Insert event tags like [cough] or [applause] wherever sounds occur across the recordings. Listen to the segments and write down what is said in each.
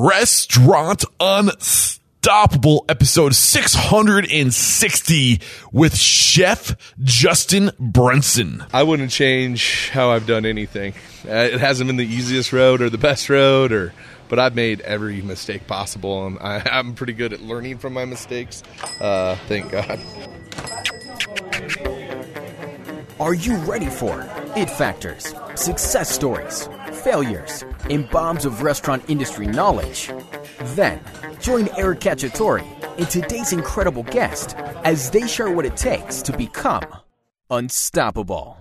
Restaurant Unstoppable, episode 660 with Chef Justin Brunson. I wouldn't change how I've done anything. Uh, it hasn't been the easiest road or the best road, or but I've made every mistake possible, and I, I'm pretty good at learning from my mistakes. Uh, thank God. Are you ready for it factors, success stories, failures, and bombs of restaurant industry knowledge? Then join Eric Cacciatore and today's incredible guest as they share what it takes to become unstoppable.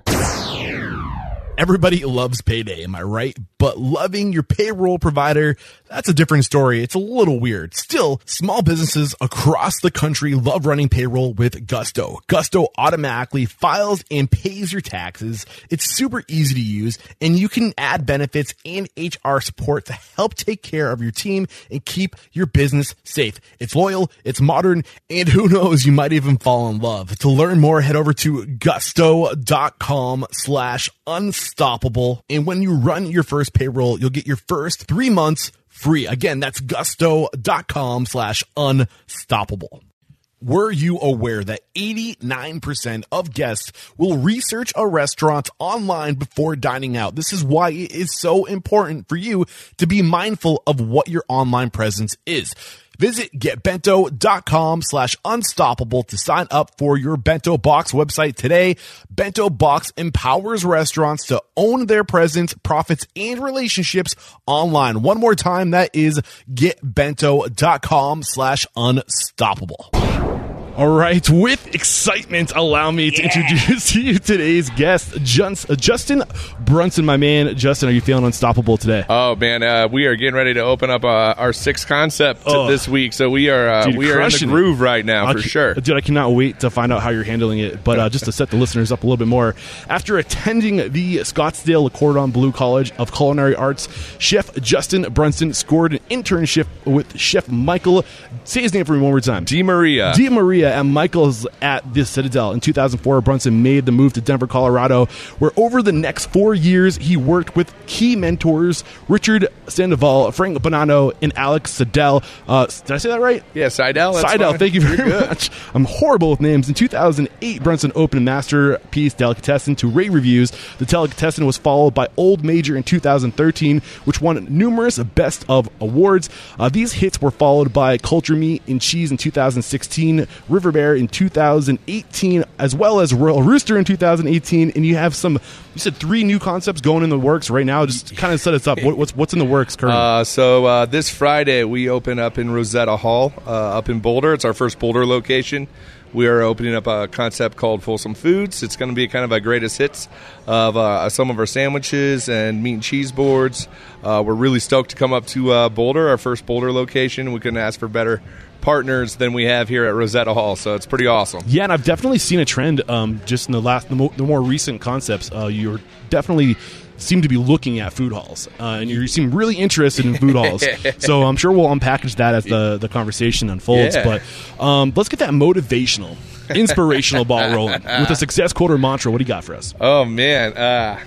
Everybody loves payday, am I right? But loving your payroll provider, that's a different story. It's a little weird. Still, small businesses across the country love running payroll with Gusto. Gusto automatically files and pays your taxes. It's super easy to use and you can add benefits and HR support to help take care of your team and keep your business safe. It's loyal, it's modern, and who knows, you might even fall in love. To learn more, head over to gusto.com slash unstoppable. And when you run your first payroll, you'll get your first three months free. Again, that's gusto.com slash unstoppable. Were you aware that 89% of guests will research a restaurant online before dining out? This is why it is so important for you to be mindful of what your online presence is. Visit getbento.com slash unstoppable to sign up for your Bento Box website today. Bento Box empowers restaurants to own their presence, profits, and relationships online. One more time, that is getbento.com slash unstoppable. All right, with excitement, allow me to introduce [laughs] to you today's guest, Justin Brunson, my man. Justin, are you feeling unstoppable today? Oh man, uh, we are getting ready to open up uh, our sixth concept Oh. this week, so we are uh, Dude, we are in the crushing it. groove right now I for ca- sure. Dude, I cannot wait to find out how you're handling it. But uh, just to set the listeners up a little bit more, after attending the Scottsdale Cordon Bleu College of Culinary Arts, Chef Justin Brunson scored an internship with Chef Michael. Say his name for me one more time. Di Maria. Di Maria and Michael's at the Citadel. In 2004, Brunson made the move to Denver, Colorado, where over the next four years, he worked with key mentors Richard Sandoval, Frank Bonanno, and Alex Sedell. Uh, did I say that right? yeah, Seidel, fine. thank you very much. I'm horrible with names. In 2008, Brunson opened a masterpiece delicatessen to rate reviews. The delicatessen was followed by Old Major in 2013, which won numerous Best of awards. Uh, these hits were followed by Culture Meat and Cheese in 2016, River Bear in 2018, as well as Royal Rooster in 2018. And you have some, you said three new concepts going in the works right now. Just kind of set us up. What, what's what's in the works currently? Uh, so uh, this Friday we open up in Rosetta Hall uh, up in Boulder. It's our first Boulder location. We are opening up a concept called Folsom Foods. It's going to be kind of a greatest hits of uh, some of our sandwiches and meat and cheese boards. Uh, we're really stoked to come up to uh, Boulder, our first Boulder location. We couldn't ask for better partners than we have here at Rosetta Hall, so it's pretty awesome. Yeah, and I've definitely seen a trend um, just in the last, the, mo- the more recent concepts. Uh, you're definitely seem to be looking at food halls, uh, and you seem really interested in food halls. [laughs] So I'm sure we'll unpackage that as the the conversation unfolds. Yeah. But um, let's get that motivational, inspirational ball rolling [laughs] with a success quote or mantra. What do you got for us? Oh man, uh,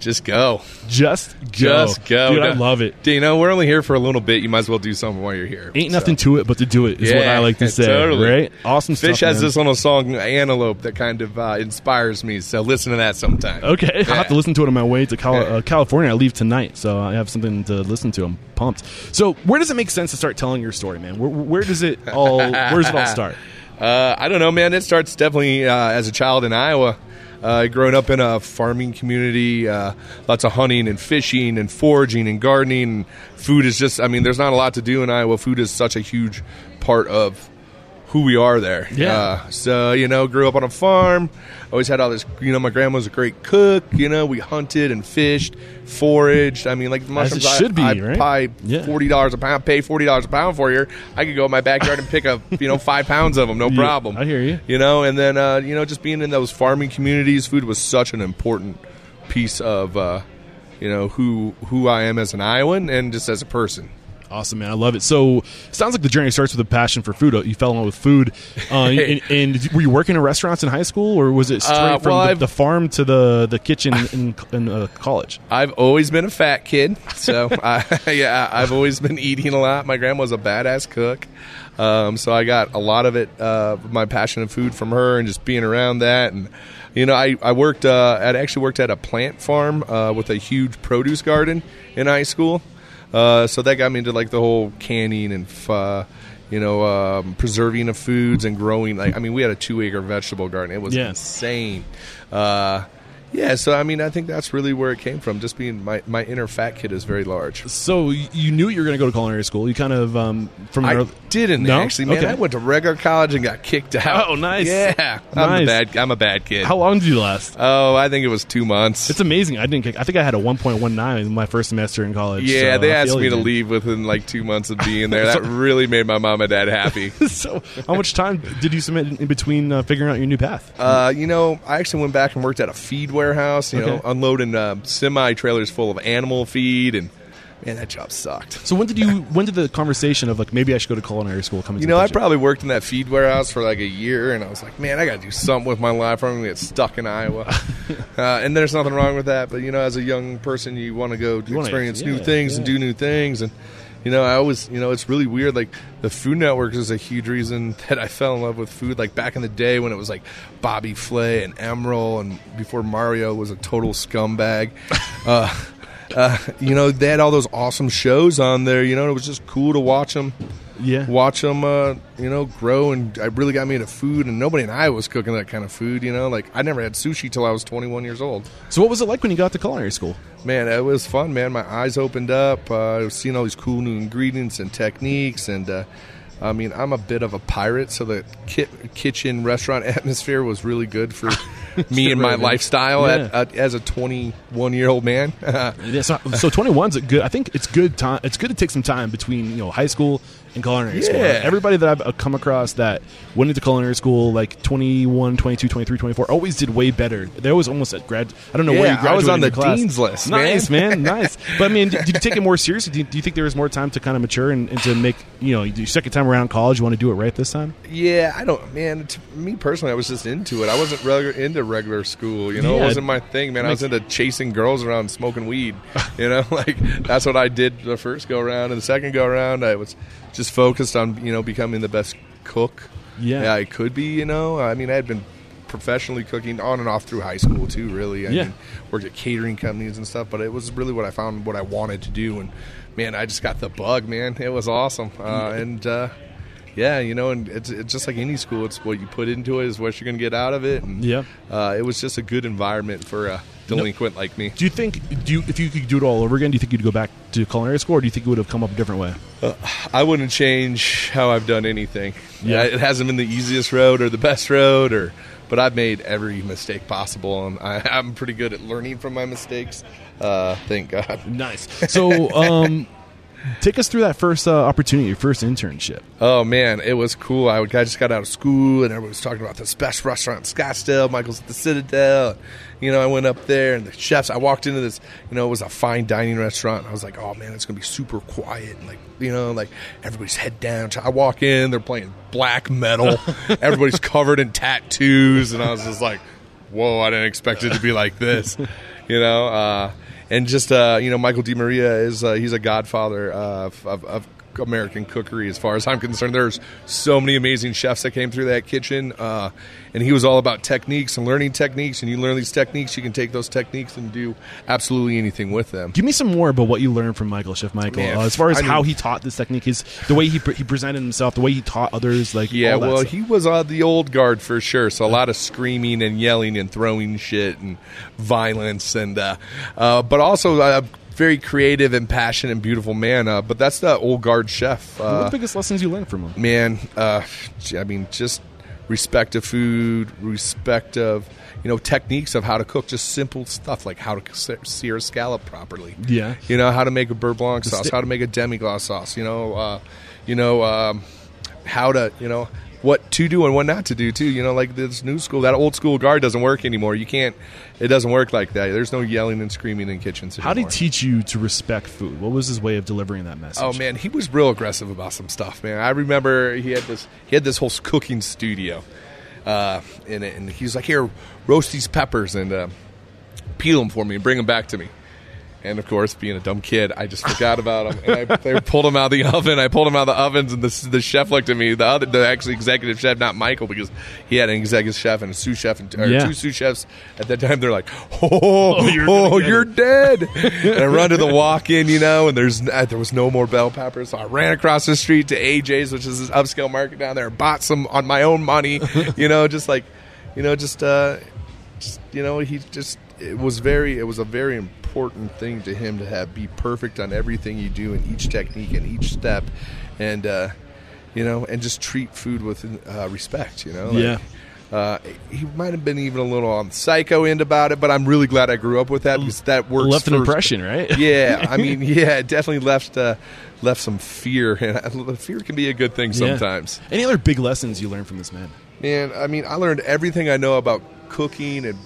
just go. Just go, Just go. dude. I love it. You know, we're only here for a little bit. You might as well do something while you're here. Ain't So. nothing to it but to do it. Is what I like to [laughs] say. totally. Right? Awesome Phish stuff. has man. this little song, Antelope, that kind of uh, inspires me. So listen to that sometime. Okay, [laughs] I'll have to listen to it on my way to Cal- Yeah. uh, California. I leave tonight, so I have something to listen to. I'm pumped. So, where does it make sense to start telling your story, man? Where, where does it all? Where does it all [laughs] start? Uh, I don't know, man. It starts definitely uh, as a child in Iowa. Uh, growing up in a farming community, uh, lots of hunting and fishing and foraging and gardening. Food is just, I mean, there's not a lot to do in Iowa. Food is such a huge part of who we are there. Yeah. Uh, so, you know, grew up on a farm. Always had all this, you know, my grandma was a great cook. You know, we hunted and fished, foraged. I mean, like the mushrooms, I- should be, I'd right? Yeah. $40 a pound, pay $40 a pound for here. I could go in my backyard and pick up, you know, five pounds of them, no [laughs] Yeah, problem. I hear you. You know, and then, uh, you know, just being in those farming communities, food was such an important piece of, uh, you know, who, who I am as an Iowan and just as a person. Awesome, man. I love it. So, it sounds like the journey starts with a passion for food. You fell in love with food. Uh, [laughs] and, and, were you working in restaurants in high school, or was it straight Uh, from the, the farm to the, the kitchen in, in uh, college? I've always been a fat kid, so [laughs] I, [laughs] yeah, I've always been eating a lot. My grandma was a badass cook, um, so I got a lot of it, uh, my passion of food from her, and just being around that. And you know, I I worked, uh, I actually worked at a plant farm uh, with a huge produce garden in high school, uh, so that got me into like the whole canning and. Uh, you know, um, preserving of foods and growing. Like, I mean, we had a two-acre vegetable garden. It was Yeah. insane. Uh, yeah, so I mean, I think that's really where it came from. Just being my my inner fat kid is very large. So, you knew you were going to go to culinary school. You kind of, um, from I early- didn't No? actually, man. Okay. I went to regular college and got kicked out. Oh, nice. Yeah, I'm a bad. I'm a bad kid. How long did you last? oh, I think it was two months. It's amazing. I didn't. I think I had a 1.19 in my first semester in college. yeah, so they asked me to leave within like two months of being there. [laughs] That really made my mom and dad happy. [laughs] so, how much time did you submit in between uh, figuring out your new path? Uh, you know, I actually went back and worked at a feed warehouse. You know, unloading uh, semi trailers full of animal feed, and man, that job sucked. So when did you? When did the conversation of like maybe I should go to culinary school come into You know, I probably worked in that feed warehouse for like a year, and I was like, man, I got to do something with my life. I'm to get stuck in Iowa. [laughs] uh, and there's nothing wrong with that, but you know, as a young person, you want to go You wanna- experience new yeah, things and do new things. And you know, I always, you know, it's really weird. Like the Food Network is a huge reason [laughs] that I fell in love with food. Like back in the day when it was like Bobby Flay and Emeril, and before Mario was a total scumbag. [laughs] uh, uh, you know, they had all those awesome shows on there. You know, it was just cool to watch them yeah. watch them, uh, you know, grow. And I really got me into food. And nobody in Iowa was cooking that kind of food. You know, like I never had sushi till I was 21 years old. So what was it like when you got to culinary school? Man, it was fun, man. My eyes opened up. Uh, I was seeing all these cool new ingredients and techniques. And uh, I mean, I'm a bit of a pirate, so the ki- kitchen restaurant [laughs] atmosphere was really good for [laughs] [laughs] me and my lifestyle Yeah. at, at, as a 21 year old man. [laughs] Yeah, so, so 21's a good. I think it's good time. It's good to take some time between you know high school and culinary school. Yeah. Everybody that I've uh, come across that went into culinary school like 21, 22, 23, 24 always did way better. They always almost at grad. I don't know where you Yeah, I was graduated on in the your class. dean's list. Nice, man, [laughs] nice. But I mean, did, did you take it more seriously? Do you, do you think there was more time to kind of mature and, and to make you know your second time around college? You want to do it right this time? Yeah, I don't, man. To me personally, I was just into it. I wasn't regular, into regular school. You know, Yeah. it wasn't my thing, man. I was into chasing girls around, smoking weed. [laughs] You know, like that's what I did the first go around, and the second go around, I was just focused on you know becoming the best cook. Yeah. I could be. You know, I mean, I had been professionally cooking on and off through high school too. Really, I Yeah. mean, worked at catering companies and stuff, but it was really what I found what I wanted to do, and man, I just got the bug, man. It was awesome, uh, and. Uh, yeah, you know, and it's, it's just like any school. It's what you put into it is what you're going to get out of it. And Yeah. uh, it was just a good environment for a delinquent like me. Do you think do you, if you could do it all over again? Do you think you'd go back to culinary school, or do you think it would have come up a different way? I wouldn't change how I've done anything. Yeah. Yeah, it hasn't been the easiest road or the best road, or but I've made every mistake possible, and I, I'm pretty good at learning from my mistakes. Uh, thank God. Nice. So, um, [laughs] take us through that first uh, opportunity, your first internship. Oh man, it was cool. I, would- I just got out of school, and everybody was talking about this best restaurant in Scottsdale. Michael's at the Citadel. You know, I went up there, and the chefs. I walked into this. You know, it was a fine dining restaurant. I was like, oh man, it's gonna be super quiet, and like you know, like everybody's head down. I walk in, they're playing black metal. [laughs] Everybody's covered in tattoos, and I was just like, whoa, I didn't expect it to be like this. You know. Uh, and just uh, you know, Michael Di Maria is uh, he's a godfather uh, of, of, of American cookery, as far as I'm concerned. There's so many amazing chefs that came through that kitchen, uh, and he was all about techniques and learning techniques. And you learn these techniques, you can take those techniques and do absolutely anything with them. Give me some more about what you learned from Michael, Chef Michael, uh, as far as I mean- how he taught this technique, his the way he pre- he presented himself, the way he taught others, like Yeah, well, stuff. he was on the old guard for sure. So a lot of screaming and yelling and throwing shit and violence, and uh, uh, but also a very creative and passionate and beautiful man. Uh, but that's the old guard chef. what are Uh, the biggest lessons you learned from him? man, uh, I mean, just respect of food, respect of you know techniques of how to cook, just simple stuff like how to sear a scallop properly. Yeah. you know how to make a beurre blanc sauce, sti- how to make a demi glace sauce. You know, uh, you know um, how to you know what to do and what not to do too. You know, like this new school, that old school guard doesn't work anymore. You can't. It doesn't work like that. There's no yelling and screaming in kitchens. How did anymore. he teach you to respect food? What was his way of delivering that message? Oh man, he was real aggressive about some stuff, man. I remember he had this he had this whole cooking studio uh, in it, and he was like, "Here, roast these peppers and uh, peel them for me and bring them back to me." And of course, being a dumb kid, I just forgot about them. And I, they pulled them out of the [laughs] oven. I pulled them out of the ovens, and the, the chef looked at me. The other, the actually executive chef, not Michael, because he had an executive chef and a sous chef, and or Yeah. two sous chefs at that time. They're like, [laughs] "Oh, you're oh, you're dead!" [laughs] and I run to the walk-in, you know, and there's uh, there was no more bell peppers. So I ran across the street to AJ's, which is this upscale market down there, and bought some on my own money, you know, just like, you know, just uh, just you know he just it was very it was a very important thing to him to have be perfect on everything you do in each technique and each step and uh you know and just treat food with uh, respect you know Like, Yeah. uh, he might have been even a little on the psycho end about it, but I'm really glad I grew up with that because that works. Left an first. impression, right? [laughs] Yeah, I [laughs] mean, yeah, definitely left uh, left some fear, [laughs] and the fear can be a good thing Yeah. sometimes. Any other big lessons you learned from this man? Man, I mean, I learned everything I know about cooking and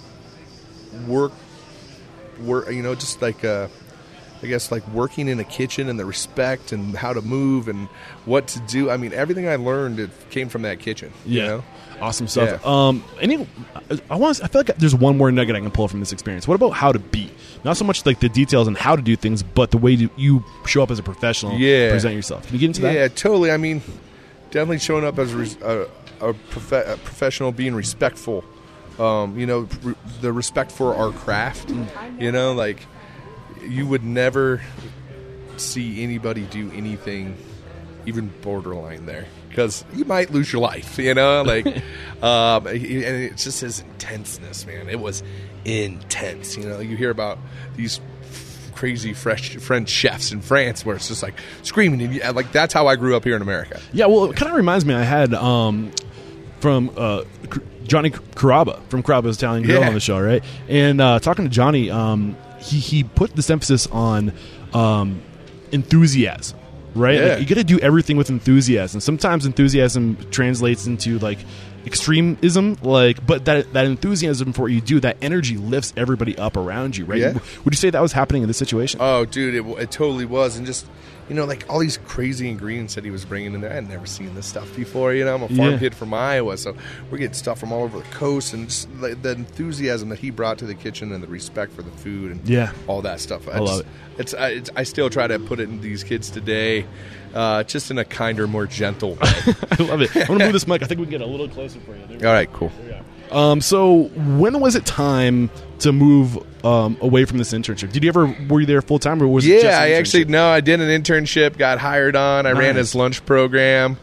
work, work. You know, just like uh, I guess like working in a kitchen and the respect and how to move and what to do. I mean, everything I learned it came from that kitchen. You know? Awesome stuff. Yeah. Um, any, I want. I feel like there's one more nugget I can pull from this experience. What about how to be? Not so much like the details on how to do things, but the way you, show up as a professional. Yeah. Present yourself. Can you get into that? Yeah, totally. I mean, definitely showing up as a, a, a, profe- a professional, being respectful. Um, you know, re- the respect for our craft. You know, like you would never see anybody do anything even borderline there because you might lose your life. You know, [laughs] like, um, and it's just his intenseness, man. It was intense. You know, you hear about these crazy fresh French chefs in France where it's just like screaming and you- like that's how I grew up here in America. Yeah, well, it kind of reminds me. I had um, from uh, K- Johnny Carrabba from Carrabba's Italian Grill Yeah. on the show, right? And uh, talking to Johnny, um, he he put this emphasis on um, enthusiasm, right? Yeah. Like, you got to do everything with enthusiasm. Sometimes enthusiasm translates into like extremism, like, but that that enthusiasm for what you do, that energy lifts everybody up around you, right? Yeah. Would you say that was happening in this situation? Oh, dude, it, it totally was, and just you know, like all these crazy ingredients that he was bringing in there. I had never seen this stuff before. You know, I'm a farm Yeah. kid from Iowa, so we're getting stuff from all over the coast, and just like, the enthusiasm that he brought to the kitchen and the respect for the food and Yeah. all that stuff. I love it. It's, I, it's I still try to put it in these kids today, uh, just in a kinder, more gentle way. [laughs] I love it. I'm gonna move this mic. I think we can get a little closer for you. All right, cool. Um, so when was it time to move um, away from this internship? Did you ever were you there full time or was it just Yeah, I actually no, I did an internship, got hired on. I ran Nice. his lunch program,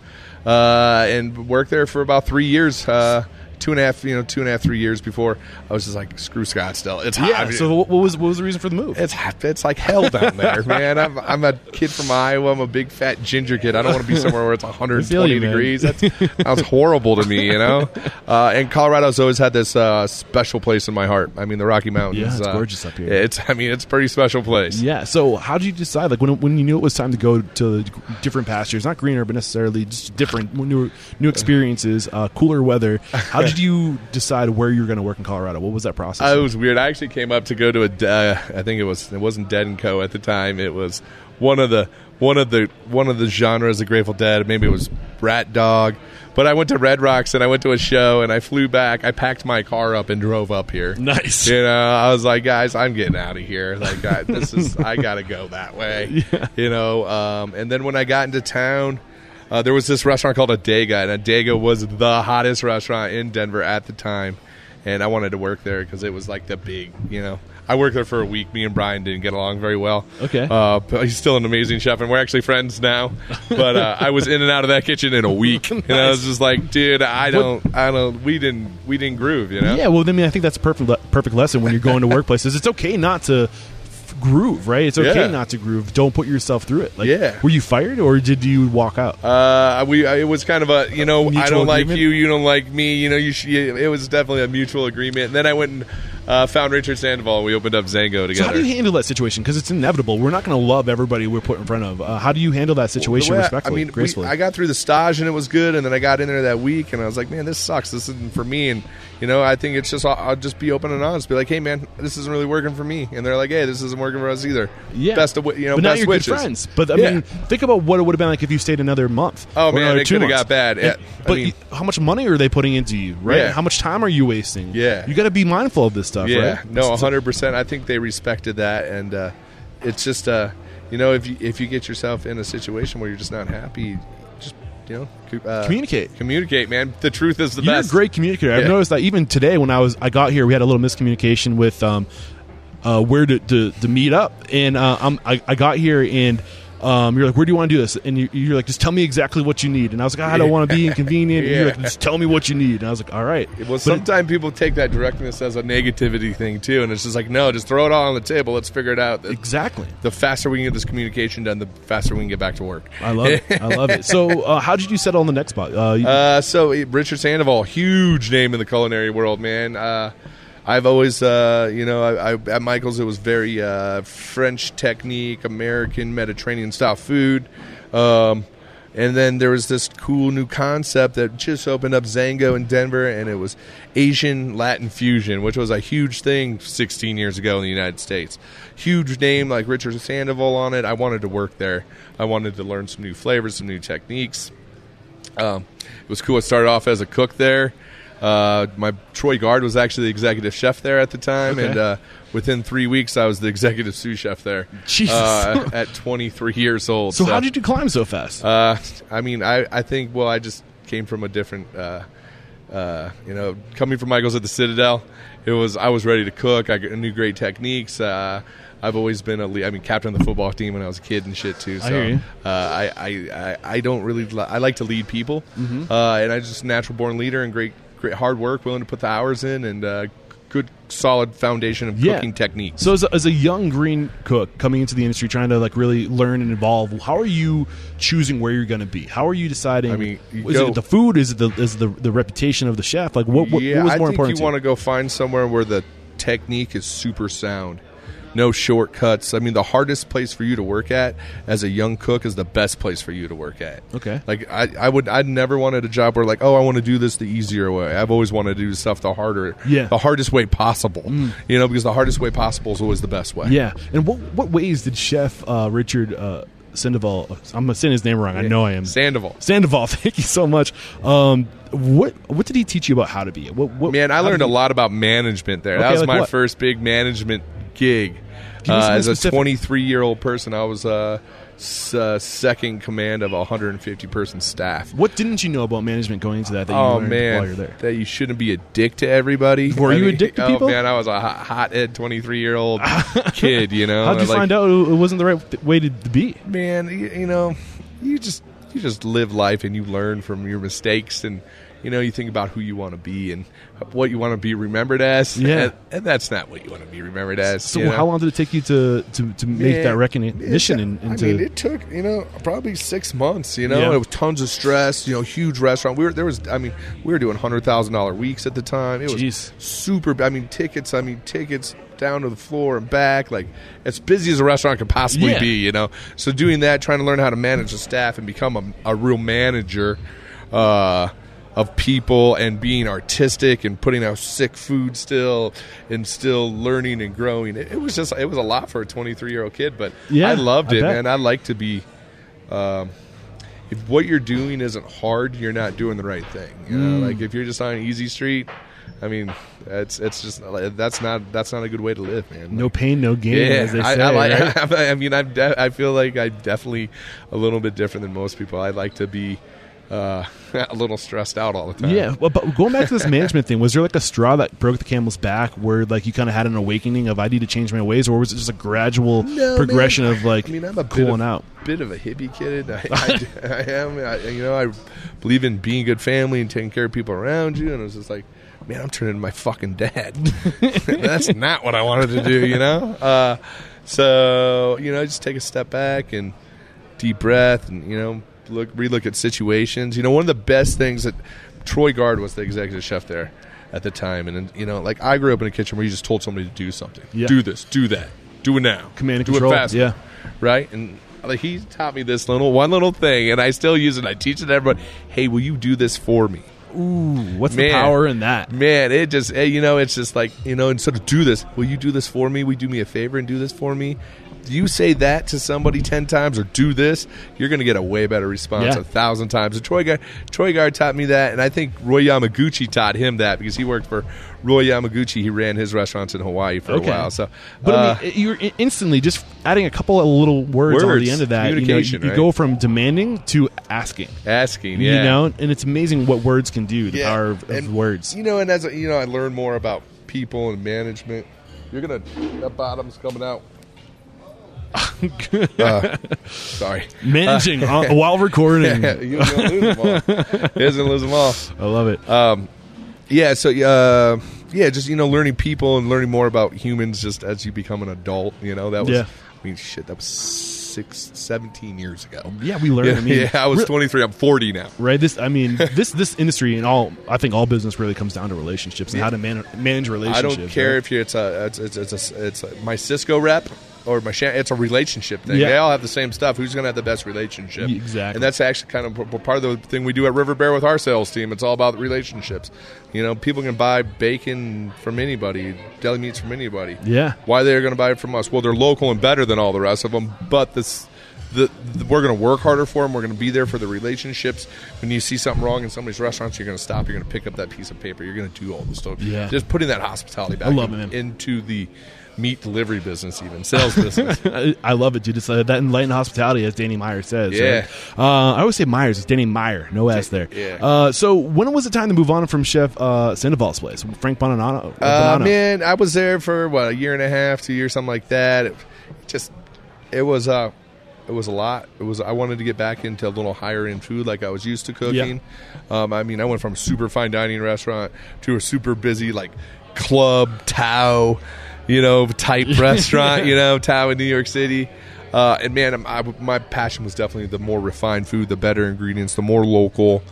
uh, and worked there for about three years. Uh, two and a half, you know, two and a half, three years before I was just like, screw Scottsdale. It's hot. Yeah. So what was what was the reason for the move? it's hot. It's like hell down there, [laughs] man. I'm, I'm a kid from Iowa. I'm a big fat ginger kid. I don't want to be somewhere where it's [laughs] 120 you, degrees. [laughs] That's horrible to me, you know. Uh, and Colorado's always had this uh, special place in my heart. I mean, the Rocky Mountains. Yeah, it's uh, gorgeous up here. It's, I mean, it's a pretty special place. Yeah. So how did you decide? Like when when you knew it was time to go to different pastures, not greener, but necessarily just different new new experiences, uh, cooler weather. How did you decide where you were going to work in Colorado? What was that process? Uh, it was weird. I actually came up to go to a. Uh, I think it was. It wasn't Dead and Co. at the time. It was one of the one of the one of the genres of Grateful Dead. Maybe it was RatDog. But I went to Red Rocks and I went to a show and I flew back. I packed my car up and drove up here. nice. You know, I was like, guys, I'm getting out of here. Like, I, this is, I gotta go that way. [laughs] You know, um, and then when I got into town, uh, there was this restaurant called Adega, and Adega was the hottest restaurant in Denver at the time. And I wanted to work there because it was like the big, you know. I worked there for a week. Me and Brian didn't get along very well. Okay. Uh, but he's still an amazing chef, and we're actually friends now. [laughs] But uh, I was in and out of that kitchen in a week, [laughs] and I was just like, dude, I don't, I don't. We didn't, we didn't groove, you know. Yeah, well, I mean, I think that's a perfect perfect lesson when you're going to workplaces. It's okay not to groove, right? It's okay Yeah. not to groove. Don't put yourself through it. Like, Yeah. Were you fired or did you walk out? Uh, we it was kind of a you know I don't like you, you don't like me. You know, you, sh- you. It was definitely a mutual agreement. And then I went and uh, found Richard Sandoval. We opened up Zengo together. So how do you handle that situation? Because it's inevitable. We're not going to love everybody we're put in front of. Uh, how do you handle that situation The way I- respectfully, I mean, we- gracefully? I got through the stage and it was good, and then I got in there that week and I was like, man, this sucks. This isn't for me. And you know, I think it's just I'll, I'll just be open and honest. Be like, hey, man, this isn't really working for me. And they're like, hey, this isn't working for us either. yeah, best of you know, but now best you're wishes. good friends. But I Yeah. mean, think about what it would have been like if you stayed another month. Oh, man, it coulda got bad. And- Yeah, I but mean- you- how much money are they putting into you? Right? Yeah. How much time are you wasting? Yeah. you got to be mindful of this stuff. Yeah, right? no, hundred percent. I think they respected that, and uh, it's just uh, you know, if you if you get yourself in a situation where you're just not happy, you know, uh, Communicate. Communicate, man. The truth is the best. You're best. a great communicator. I've Yeah. noticed that even today when I was I got here, we had a little miscommunication with um, uh, where to, to, to meet up, and uh, I'm, I I got here and. Um, you're like, where do you want to do this? And you, you're like, just tell me exactly what you need. And I was like, I don't want to be inconvenient. And you're like, just tell me what you need. And I was like, all right. Well, sometimes people take that directness as a negativity thing too, and it's just like, no, just throw it all on the table. Let's figure it out. Exactly. the faster we can get this communication done, the faster we can get back to work. I love it. I love it. So, [laughs] uh, how did you settle on the next spot? Uh, you- Uh, so uh, Richard Sandoval, huge name in the culinary world, man. I've always, uh, you know, I, I, at Michael's it was very uh, French technique, American Mediterranean style food, um, and then there was this cool new concept that just opened up Zengo in Denver, and it was Asian Latin fusion, which was a huge thing 16 years ago in the United States. Huge name like Richard Sandoval on it. I wanted to work there. I wanted to learn some new flavors, some new techniques. Um, it was cool. I started off as a cook there. Uh, my Troy Guard was actually the executive chef there at the time, Okay. and uh, within three weeks, I was the executive sous chef there. Jesus. Uh, at 23 years old. so, how did you climb so fast? Uh, I mean, I, I think well, I just came from a different, uh, uh, you know, coming from Michaels at the Citadel. It was I was ready to cook. I knew great techniques. Uh, I've always been a lead, I mean, captain of the football team when I was a kid and shit too. So I hear you. Uh, I, I, I don't really li- I like to lead people, Mm-hmm. uh, and I just a natural born leader and great great hard work, willing to put the hours in, and uh, good solid foundation of Yeah. cooking techniques. So as a, as a young green cook coming into the industry, trying to like really learn and evolve, how are you choosing where you're going to be? How are you deciding? I mean, you is go- it the food? Is it the is the, the reputation of the chef? Like what? What, yeah, what was I more think important? you want to go find somewhere where the technique is super sound. No shortcuts. I mean, the hardest place for you to work at as a young cook is the best place for you to work at. Okay. Like I, I would, I'd never wanted a job where like, oh, I want to do this the easier way. I've always wanted to do stuff the harder, Yeah. Mm. the hardest way possible. You know, because the hardest way possible is always the best way. Yeah. And what what ways did Chef uh, Richard uh, Sandoval? I'm saying his name wrong. I know I am. Sandoval. Sandoval. [laughs] Thank you so much. Um, what what did he teach you about how to be? What, what Man, I learned a lot about management there. that was like my what? first big management gig. Uh, as a 23 year old person, I was uh, s- uh, second command of a 150 person staff. What didn't you know about management going into that? that you Oh learned man, while you're there. that you shouldn't be a dick to everybody. Were I you a mean, dick to people? oh, man, I was a hot, hothead 23 year old [laughs] kid. You know, How'd you Like, find out it wasn't the right th- way to, to be? man you, you know you just you just live life and you learn from your mistakes and you know you think about who you want to be and what you want to be remembered as Yeah. and, and that's not what you want to be remembered as So you know? how long did it take you to to, to make Man, that recognition it- and, I mean, it took you know probably six months. You know, Yeah. it was tons of stress. You know, huge restaurant. We were there was. I mean, we were doing hundred thousand dollar weeks at the time. It was super. I mean, tickets. I mean, tickets down to the floor and back. Like as busy as a restaurant could possibly Yeah. be. You know, so doing that, trying to learn how to manage the staff and become a, a real manager. Uh, of people and being artistic and putting out sick food still and still learning and growing. It, it was just it was a lot for a 23 year old kid, but Yeah, I loved I it, bet. man. I like to be. Um, if what you're doing isn't hard, you're not doing the right thing. You know, Mm. like if you're just on an easy street, I mean, it's it's just that's not that's not a good way to live, man. no pain, no gain, Yeah, as they I, say. I, like, right? [laughs] I mean, I'm de- I feel like I'm definitely a little bit different than most people. I like to be uh, [laughs] a little stressed out all the time. Yeah, well, but going back to this [laughs] management thing, was there like a straw that broke the camel's back, where like you kind of had an awakening of I need to change my ways, or was it just a gradual No, progression man. of like I mean, I'm a bit cooling of, out? bit of a hippie kid. I, [laughs] I, I am. I, you know, I believe in being a good family and taking care of people around you. And it was just like, man, I'm turning into my fucking dad. That's not what I wanted to do. You know. Uh, so you know, just take a step back and deep breath, and you know, look relook at situations. You know, one of the best things that Troy Guard was the executive chef there. at the time. And you know, like I grew up in a kitchen where you just told somebody to do something, Yeah. do this, do that, do it now, Command and do control, it fast, yeah. right. And like, he taught me this little one little thing, and I still use it. I teach it to everyone. Hey, will you do this for me? Ooh, what's the power in that? Man, it just you know, it's just like you know, instead of do this, will you do this for me? Will you do me a favor and do this for me? You say that to somebody ten times or do this, you're going to get a way better response Yeah. a thousand times. And Troy Guard, Troy Guard taught me that, and I think Roy Yamaguchi taught him that because he worked for Roy Yamaguchi. He ran his restaurants in Hawaii for Okay. a while. So, But uh, I mean, you're instantly just adding a couple of little words, Words, the end of that. You, know, you, communication, you right? go from demanding to asking. asking, yeah, You know, and it's amazing what words can do. The power of, of and, words. You know, and as you know, I learn more about people and management. You're gonna that bottom's coming out. Uh, sorry. Managing on- while recording. [laughs] you was gonna lose them all. He gonna lose them all. I love it. Um, yeah. So, uh, yeah, just you know, learning people and learning more about humans just as you become an adult. You know, that was. Yeah. I mean, shit, that was six, 17 years ago. yeah, we learned. [laughs] Yeah, I mean, yeah, I was 23. I'm 40 now. right. This, I mean, this this industry and all. I think all business really comes down to relationships and Yeah. how to man- manage relationships. I don't care right? if you it's a it's it's, it's, a, it's a, my Sysco rep or my Shan- it's a relationship thing. Yeah. They all have the same stuff. Who's going to have the best relationship? Exactly. And that's actually kind of part of the thing we do at River Bear with our sales team. It's all about relationships. You know, people can buy bacon from anybody, deli meats from anybody. Yeah. Why they're going to buy it from us? Well, they're local and better than all the rest of them. But this. The, the, we're going to work harder for them. We're going to be there for the relationships. When you see something wrong in somebody's restaurants, you're going to stop. You're going to pick up that piece of paper. You're going to do all this stuff. Yeah. Just putting that hospitality back in- into the meat delivery business, even sales business. [laughs] I, love it, dude. It's uh, that enlightened hospitality, as Danny Meyer says. Yeah. right? Uh, I always say Myers. It's Danny Meyer. No S there. Yeah. Uh, so when was it time to move on from Chef uh, Sandoval's place? Frank Bonanno. uh, Bonanno. man, I was there for what a year and a half, two years, something like that. It just it was uh it was a lot. It was I wanted to get back into a little higher end food like I was used to cooking. Um, I mean, I went from a super fine dining restaurant to a super busy like club Tao, you know, type [laughs] restaurant, you know, Tao in New York City. Uh, and man, I, my passion was definitely the more refined food, the better ingredients, the more local.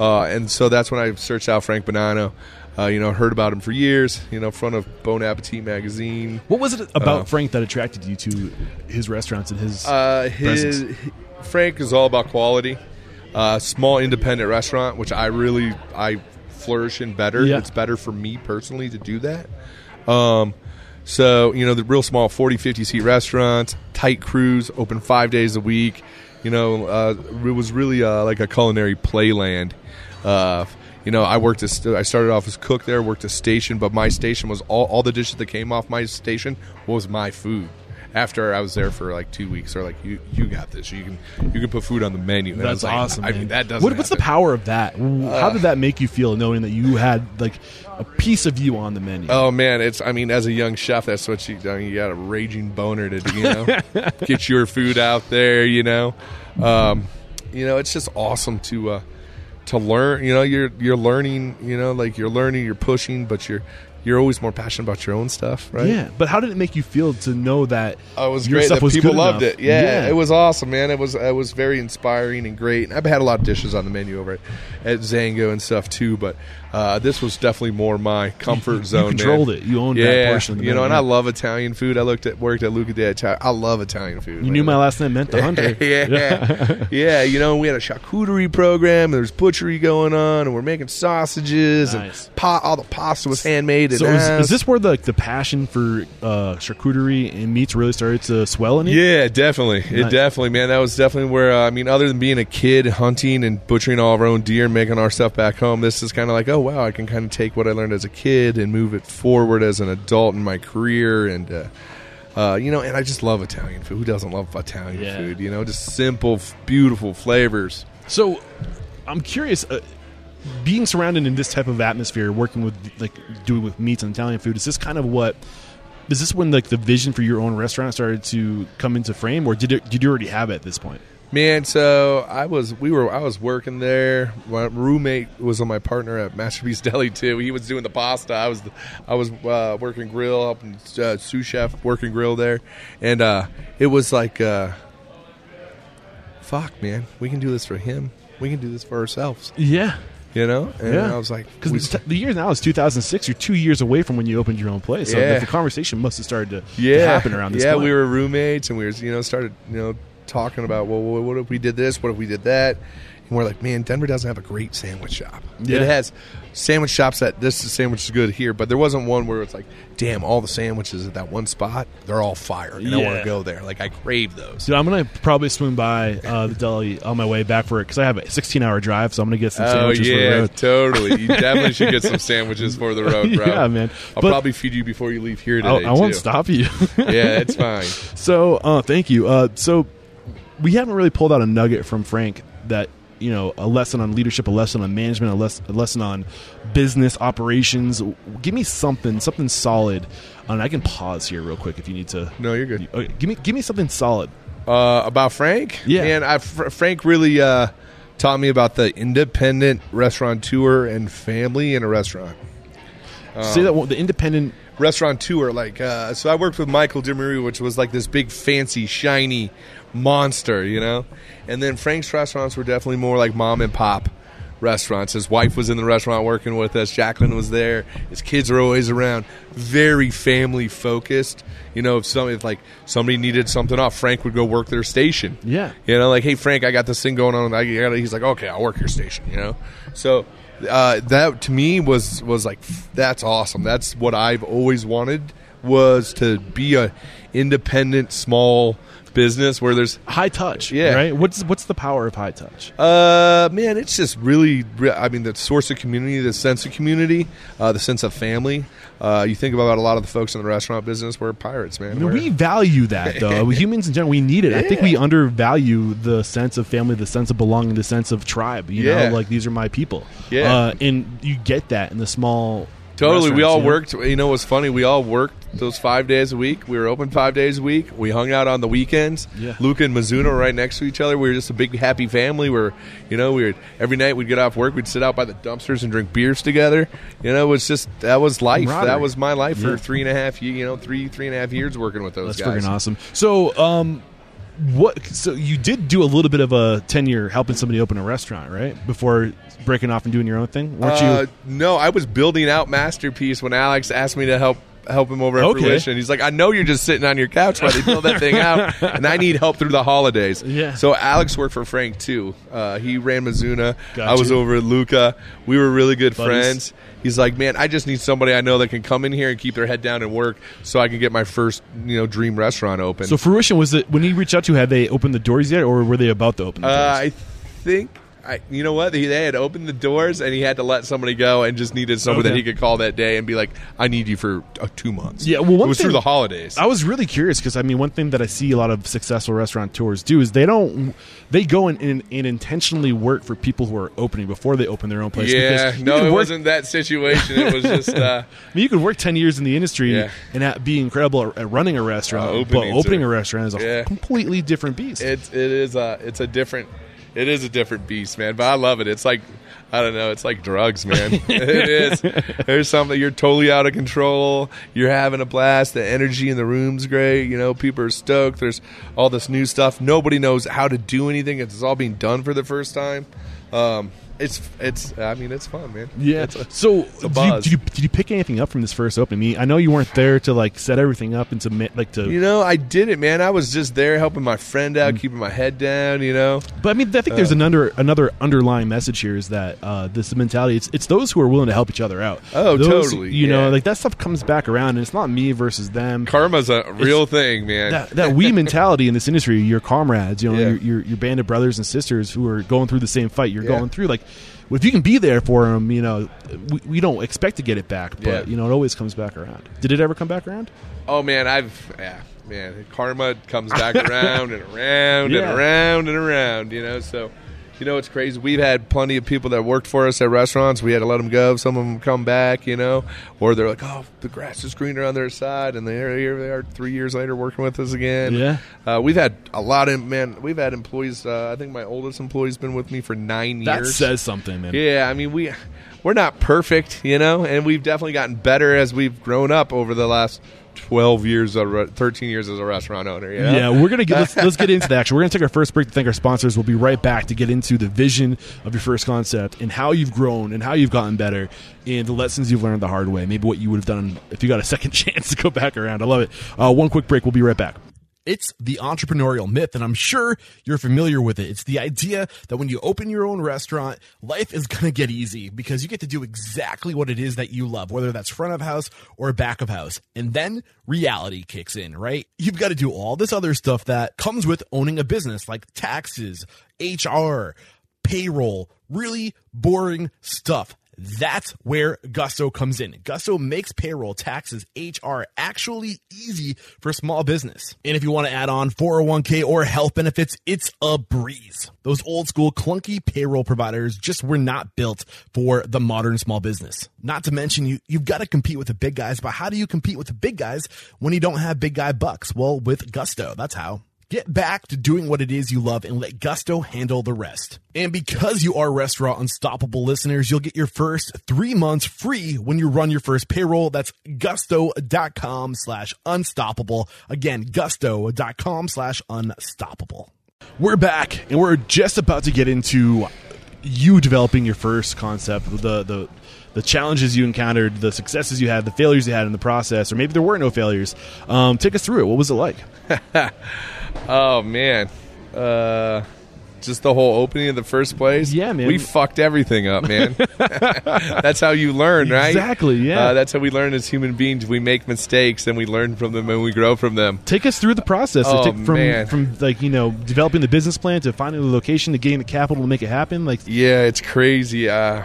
Uh, and so that's when I searched out Frank Bonanno. Uh, you know, heard about him for years. You know, front of Bon Appetit magazine. What was it about Uh, Frank that attracted you to his restaurants and his? Uh, his Presence. Frank is all about quality. Uh, small independent restaurant, which I really I flourish in better. Yeah. It's better for me personally to do that. Um, so you know the real small 40, 50 seat restaurants, tight crews, open five days a week. You know, uh, it was really uh, like a culinary playland. Uh, you know, I worked as I started off as cook there, worked a station, but my station was all, all the dishes that came off my station was my food. After I was there for like two weeks, they're like, "You, you got this. You can, you can put food on the menu." And I That's was like, awesome. I man. mean, that doesn't. What, what's the happen. power of that? How did that make you feel, knowing that you had like a piece of you on the menu? Oh man, it's I mean, as a young chef, that's what you I mean, you got a raging boner to you know [laughs] get your food out there. You know, um, you know, it's just awesome to uh, to learn. You know, you're you're learning. You know, like you're learning, you're pushing, but you're you're always more passionate about your own stuff, right? Yeah, but how did it make you feel to know that Oh, it was your great stuff that was people good loved enough? it. Yeah, it was awesome, man. It was it was very inspiring and great. And I've had a lot of dishes on the menu over at, at Zengo and stuff too, but uh, this was definitely more my comfort You zone. man. controlled it. You owned yeah, that portion you know, and I love Italian food. I looked at worked at Luca d'Italia. I love Italian food. You man. knew my last name meant the [laughs] hunter. yeah, yeah. You know, we had a charcuterie program. And there was butchery going on, and we're making sausages Nice. and pot. all the pasta was handmade. So is, is this where the like, the passion for uh, charcuterie and meats really started to swell in you? Yeah, definitely. It definitely, man. That was definitely where uh, I mean, other than being a kid hunting and butchering all of our own deer and making our stuff back home, this is kind of like, oh wow, I can kind of take what I learned as a kid and move it forward as an adult in my career, and uh, uh, you know, and I just love Italian food. Who doesn't love Italian Yeah. food? You know, just simple, f- beautiful flavors. So I'm curious. Uh, being surrounded in this type of atmosphere, working with like doing with meats and Italian food, is this kind of what? Is this when like the vision for your own restaurant started to come into frame, or did it, did you already have it at this point? Man, so I was we were I was working there. My roommate was on my partner at Masterpiece [laughs] Deli too. He was doing the pasta. I was I was uh, working grill, helping uh, sous chef working grill there, and uh, it was like, uh, fuck, man, we can do this for him. We can do this for ourselves. Yeah, You know, and Yeah, I was like, because the, the year now is 2006. You're two years away from when you opened your own place. So Yeah. the, the conversation must have started to, to happen around this. yeah, point. we were roommates, and we were you know started you know talking about well, what if we did this? What if we did that? And we're like, man, Denver doesn't have a great sandwich shop. Yeah. It has sandwich shops that this sandwich is good here, but there wasn't one where it's like, damn, all the sandwiches at that one spot, they're all fire, and I want to go there. Like I crave those. Dude, I'm gonna probably swing by uh, the deli on my way back for it because I have a 16 hour drive, so I'm gonna get some Oh sandwiches for the yeah, road. totally. You [laughs] definitely should get some sandwiches for the road, bro. Yeah, man. I'll But- probably feed you before you leave here today. I won't too. stop you. Yeah, it's fine. [laughs] so, uh, thank you. Uh, so, we haven't really pulled out a nugget from Frank that you know a lesson on leadership, a lesson on management, a, les- a lesson on business operations. Give me something, something solid. And I can pause here real quick if you need to. No, you're good. Okay, give me, give me something solid. Uh, about Frank? Yeah. and I, Fr- Frank really uh, taught me about the independent restaurateur and family in a restaurant. Say that one- the independent. Restaurateur, like, uh, so I worked with Michael Di Maria, which was like this big, fancy, shiny monster, you know? And then Frank's restaurants were definitely more like mom and pop restaurants. His wife was in the restaurant working with us. Jacqueline was there. His kids are always around. Very family focused. You know, if some if like somebody needed something off, Frank would go work their station. Yeah. You know, like, hey Frank, I got this thing going on. I got. He's like, okay, I'll work your station. You know, so uh, that to me was was like that's awesome. That's what I've always wanted was to be a independent small business where there's High touch, Yeah. Right. What's what's the power of high touch? uh, man, it's just really, I mean, the source of community, the sense of community, uh, the sense of family. Uh, you think about a lot of the folks in the restaurant business, we're pirates, man. I mean, we value that though. [laughs] Humans in general, we need it. I think we undervalue the sense of family, the sense of belonging, the sense of tribe. You Yeah. know, like these are my people. Yeah. uh, and you get that in the small. Totally. We all know? worked. You know what's funny? We all worked those five days a week. We were open five days a week. We hung out on the weekends. Yeah. Luca and Mizuna were right next to each other. We were just a big happy family. Where you know we were every night we'd get off work, we'd sit out by the dumpsters and drink beers together. You know, it was just that was life. That was my life Yeah. for three and a half. You know, three three and a half years working with those That's guys. freaking awesome. So, um, what? So you did do a little bit of a tenure helping somebody open a restaurant, right? Before breaking off and doing your own thing, weren't Uh, you? no, I was building out Masterpiece when Alex asked me to help help him over at Okay. fruition. He's like, I know you're just sitting on your couch while they build that thing out, [laughs] and I need help through the holidays. Yeah. So Alex worked for Frank too. Uh, he ran Mizuna. Got I was you. over at Luca. We were really good Buddies. friends. He's like, man, I just need somebody I know that can come in here and keep their head down and work, so I can get my first, you know, dream restaurant open. So fruition was it when he reached out to? you, Had they opened the doors yet, or were they about to open the Uh. I think. I, you know what? They, they had opened the doors, and he had to let somebody go, and just needed someone Okay. that he could call that day and be like, "I need you for uh, two months." Yeah, well, one it was thing- through the holidays. I was really curious because I mean, one thing that I see a lot of successful restaurateurs do is they don't they go and, and, and intentionally work for people who are opening before they open their own place. yeah, no, it work- wasn't that situation. It was just [laughs] uh, I mean, you could work ten years in the industry Yeah. and at, be incredible at, at running a restaurant, Uh, but opening a restaurant is a Yeah. completely different beast. it's it is a it's a different it is a different beast, man. But I love it. It's like I don't know. It's like drugs, man. [laughs] it is. There's something you're totally out of control. You're having a blast. The energy in the room's great. You know, people are stoked. There's all this new stuff. Nobody knows how to do anything. It's all being done for the first time. Um, it's it's. I mean, it's fun, man. yeah. It's a- so did you, did you did you pick anything up from this first opening? I, know you weren't there to like set everything up and submit like to. you know, I did it, man. I was just there helping my friend out, Mm. keeping my head down. You know, But I mean, I think there's an under, another underlying message here is that uh, this mentality. It's it's those who are willing to help each other out. Oh, Those- totally, You know, like that stuff comes back around, and it's not me versus them. karma's a real thing, man. that that we mentality in this industry, your comrades, you know, [laughs] Yeah. your, your your band of brothers and sisters who are going through the same fight you're Yeah. going through. Like, if you can be there for them, you know, we, we don't expect to get it back, but Yeah. you know, it always comes back around. Did it ever come back around? Oh man, I've yeah, man, karma comes back [laughs] around and around Yeah. and around and around. You know, so you know it's crazy. We've had plenty of people that worked for us at restaurants. We had to let them go. Some of them come back, you know, or they're like, "Oh, the grass is greener on their side," and they're here they are three years later working with us again. Yeah. uh, we've had a lot of man. We've had employees. Uh, I think my oldest employee's been with me for nine That years. That says something, man. Yeah, I mean we we're not perfect, you know, and we've definitely gotten better as we've grown up over the last 12 years, or 13 years as a restaurant owner. You know? Yeah, we're gonna get let's, let's get into [laughs] the action. We're gonna take our first break to thank our sponsors. We'll be right back to get into the vision of your first concept and how you've grown and how you've gotten better and the lessons you've learned the hard way. Maybe what you would have done if you got a second [laughs] chance to go back around. I love it. Uh, one quick break. We'll be right back. It's the entrepreneurial myth, and I'm sure you're familiar with it. It's the idea that when you open your own restaurant, life is going to get easy because you get to do exactly what it is that you love, whether that's front of house or back of house. And then reality kicks in, right? You've got to do all this other stuff that comes with owning a business, like taxes, HR, payroll, really boring stuff. That's where Gusto comes in. Gusto makes payroll, taxes, HR actually easy for small business. And if you want to add on 401k or health benefits, it's a breeze. Those old school clunky payroll providers just were not built for the modern small business. Not to mention you you've got to compete with the big guys, but how do you compete with the big guys when you don't have big guy bucks? Well, with Gusto, that's how. Get back to doing what it is you love and let Gusto handle the rest. And because you are Restaurant Unstoppable listeners, you'll get your first three months free when you run your first payroll. That's gusto.com slash unstoppable. Again, gusto.com slash unstoppable. We're back, and we're just about to get into you developing your first concept, the the the challenges you encountered, the successes you had, the failures you had in the process, or maybe there were no failures. Um, take us through it. What was it like? [laughs] Oh man, uh, just the whole opening of the first place. Yeah, man. We fucked everything up, man. [laughs] that's how you learn, right? Exactly, yeah. Uh, that's how we learn as human beings. We make mistakes and we learn from them and we grow from them. Take us through the process. Oh, from man. from like you know developing the business plan to finding the location to getting the capital to make it happen. Like Yeah, it's crazy. Uh,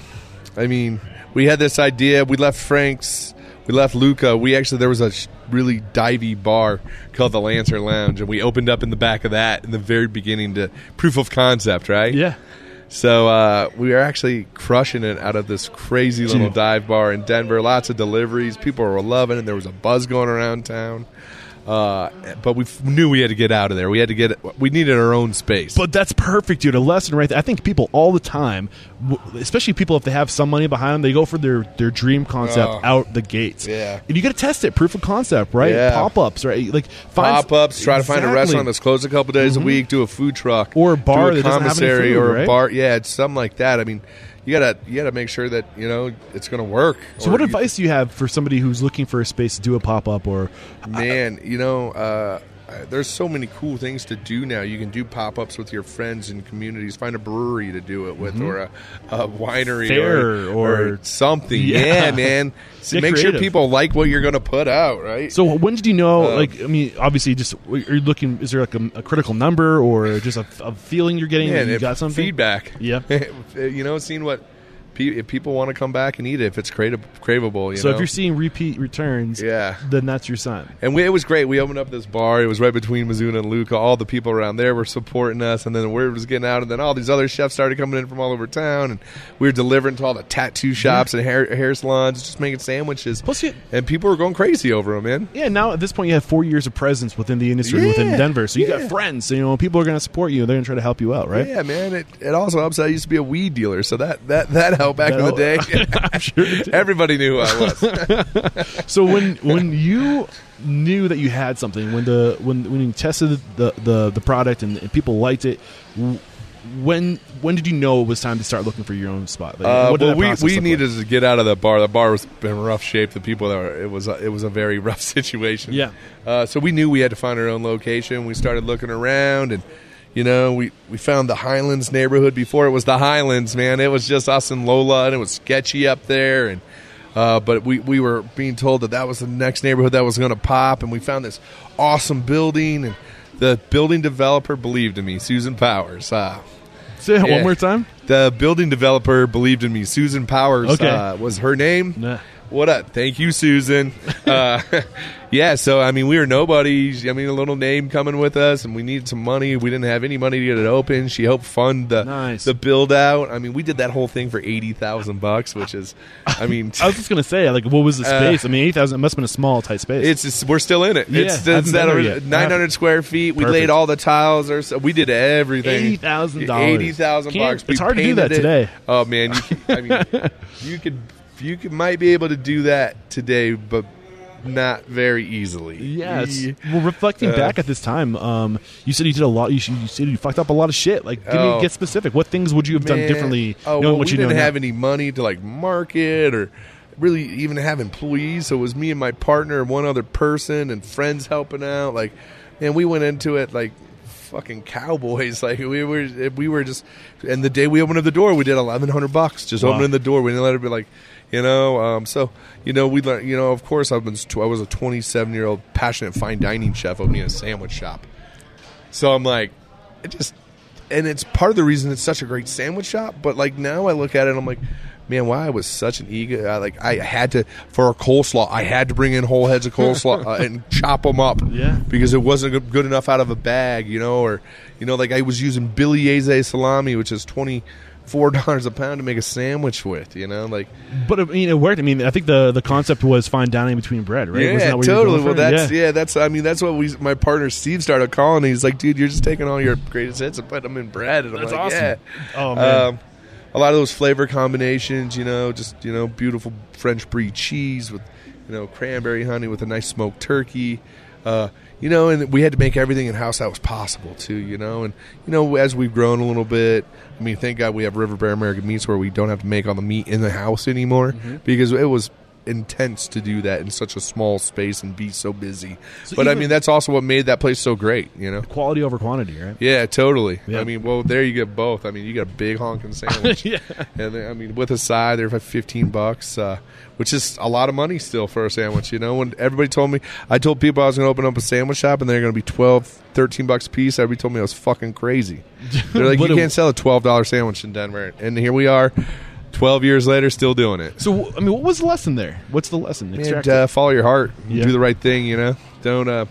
I mean, we had this idea. We left Frank's. We left Luca. We actually there was a really divey bar called the Lancer Lounge, and we opened up in the back of that in the very beginning to proof of concept, right? yeah, So uh, we were actually crushing it out of this crazy little Dude. dive bar in Denver. Lots of deliveries. People were loving it. There was a buzz going around town. Uh, but we f- knew we had to get out of there. We had to get. We needed our own space. But that's perfect, dude. A lesson right there. I think people all the time, w- especially people if they have some money behind them, they go for their, their dream concept Oh. out the gates. Yeah. And you got to test it. Proof of concept, right? Yeah. Pop ups, right? Like find pop ups. Try to find a Exactly. restaurant that's closed a couple days a week. Do a food truck Or a bar do that doesn't have any commissary food, or right? a bar. Yeah, it's something like that. I mean, you gotta you gotta make sure that you know it's gonna work. So, what you- advice do you have for somebody who's looking for a space to do a pop up or man you know uh, uh, there's so many cool things to do now you can do pop-ups with your friends and communities find a brewery to do it with or a, a winery Mm-hmm. Fair or, or- something Yeah. yeah, man [laughs] so make creative. sure people like what you're going to put out right So when did you know? Um, like, I mean, obviously, just are you looking? Is there like a, a critical number or just a, a feeling you're getting yeah, you got something? feedback Yeah. [laughs] you know seeing what if people want to come back and eat it if it's crave- craveable you So know if you're seeing repeat returns, Yeah. then that's your sign. And we, it was great. We opened up this bar. It was right between Mizuna and Luca. All the people around there were supporting us, and then the word was getting out. And then all these other chefs started coming in from all over town, and we were delivering to all the tattoo shops and hair, hair salons, just making sandwiches. Plus, you- and people were going crazy over them, man. Yeah, now at this point you have four years of presence within the industry within Denver, so you yeah. got friends. So, you know, people are going to support you. They're going to try to help you out, right? Yeah, man. It, it also helps. I used to be a weed dealer, so that that that helped back in the day. [laughs] [laughs] I'm sure. it did. Everybody knew who I was. [laughs] So when when you knew that you had something, when the when when you tested the the, the product and, and people liked it, w- when when did you know it was time to start looking for your own spot? Like, Uh, well, we we needed like? to get out of the bar. The bar was in rough shape. The people that were it was a, it was a very rough situation. Yeah. Uh, so we knew we had to find our own location. We started looking around, and you know we we found the Highlands neighborhood before it was the Highlands. Man, it was just us and Lola, and it was sketchy up there. And uh, but we we were being told that that was the next neighborhood that was going to pop, and we found this awesome building and. The building developer believed in me, Susan Powers. Uh, Say that yeah. one more time. the building developer believed in me. Susan Powers Okay. uh, was her name. Nah. What up? Thank you, Susan. [laughs] Uh, [laughs] yeah, so I mean, we were nobodies. I mean, a little name coming with us, and we needed some money. We didn't have any money to get it open. She helped fund the Nice. the build out. I mean, we did that whole thing for eighty thousand bucks, which is, I mean, [laughs] I was just gonna say, like, what was the space? I mean, eight thousand. It must have been a small, tight space. Uh, It's just, we're still in it. Yeah, it's, I it's haven't that been there yet. nine hundred square feet. We Perfect. laid all the tiles. Or so, we did everything. $80,000. Eighty thousand Can't- bucks. it's We hard to do painted that it. today. Oh man, you can, I mean, you could you could might be able to do that today, but not very easily. Yes. Well, reflecting Uh, back at this time, um, you said you did a lot. You, you said you fucked up a lot of shit. Like, give me Oh. get specific. What things would you have done differently? Oh, knowing well, what we you didn't now? have any money to like market or really even have employees. So it was me and my partner and one other person and friends helping out. Like, and we went into it like fucking cowboys. [laughs] Like we were, we were just. And the day we opened up the door, we did eleven hundred bucks just Wow. opening the door. We didn't let it be like. You know, um, so you know we learned. You know, of course, I've been. I was a 27 year old passionate fine dining chef opening a sandwich shop. So I'm like, it just, and it's part of the reason it's such a great sandwich shop. But like now I look at it, and I'm like, man, why I was such an ego. I, like I had to for a coleslaw, I had to bring in whole heads of coleslaw [laughs] uh, and chop them up, Yeah. because it wasn't good- enough out of a bag, you know, or you know, like I was using Billy Biellese salami, which is twenty four [laughs] dollars a pound to make a sandwich with, you know, like But I mean, it worked. I mean, I think the the concept was fine dining between bread, right? Wasn't Yeah, that what totally. Well, that's yeah. that's. I mean, that's what we. My partner Steve started calling. He's like, "Dude, you're just taking all your greatest hits and putting them in bread." And I'm That's like, awesome. "Yeah." Oh, man. Um, a lot of those flavor combinations, you know, just you know, beautiful French brie cheese with, you know, cranberry honey with a nice smoked turkey. Uh, you know, and we had to make everything in house that was possible too. You know, and you know, as we've grown a little bit, I mean, thank God we have River Bear American Meats where we don't have to make all the meat in the house anymore Mm-hmm. because it was intense to do that in such a small space and be so busy. So but I mean, that's also what made that place so great. You know. quality over quantity, right? Yeah, totally. Yeah. I mean, well, there you get both. I mean, you get a big honking sandwich. [laughs] Yeah. And I mean, with a side, they're for fifteen bucks, uh, which is a lot of money still for a sandwich. You know, when everybody told me, I told people I was going to open up a sandwich shop and they're going to be 12, 13 bucks a piece. Everybody told me I was fucking crazy. [laughs] They're like, you can't sell a twelve dollar sandwich in Denver, and here we are, twelve years later, still doing it. So, I mean, what was the lesson there? What's the lesson? And uh, follow your heart. Yeah. Do the right thing. You know, don't. Uh,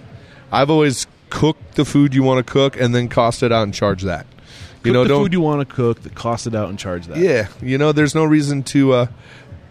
I've always cooked the food you want to cook and then cost it out and charge that. You Cook know, the don't. food you want to cook, that cost it out and charge that. Yeah, you know, there's no reason to uh,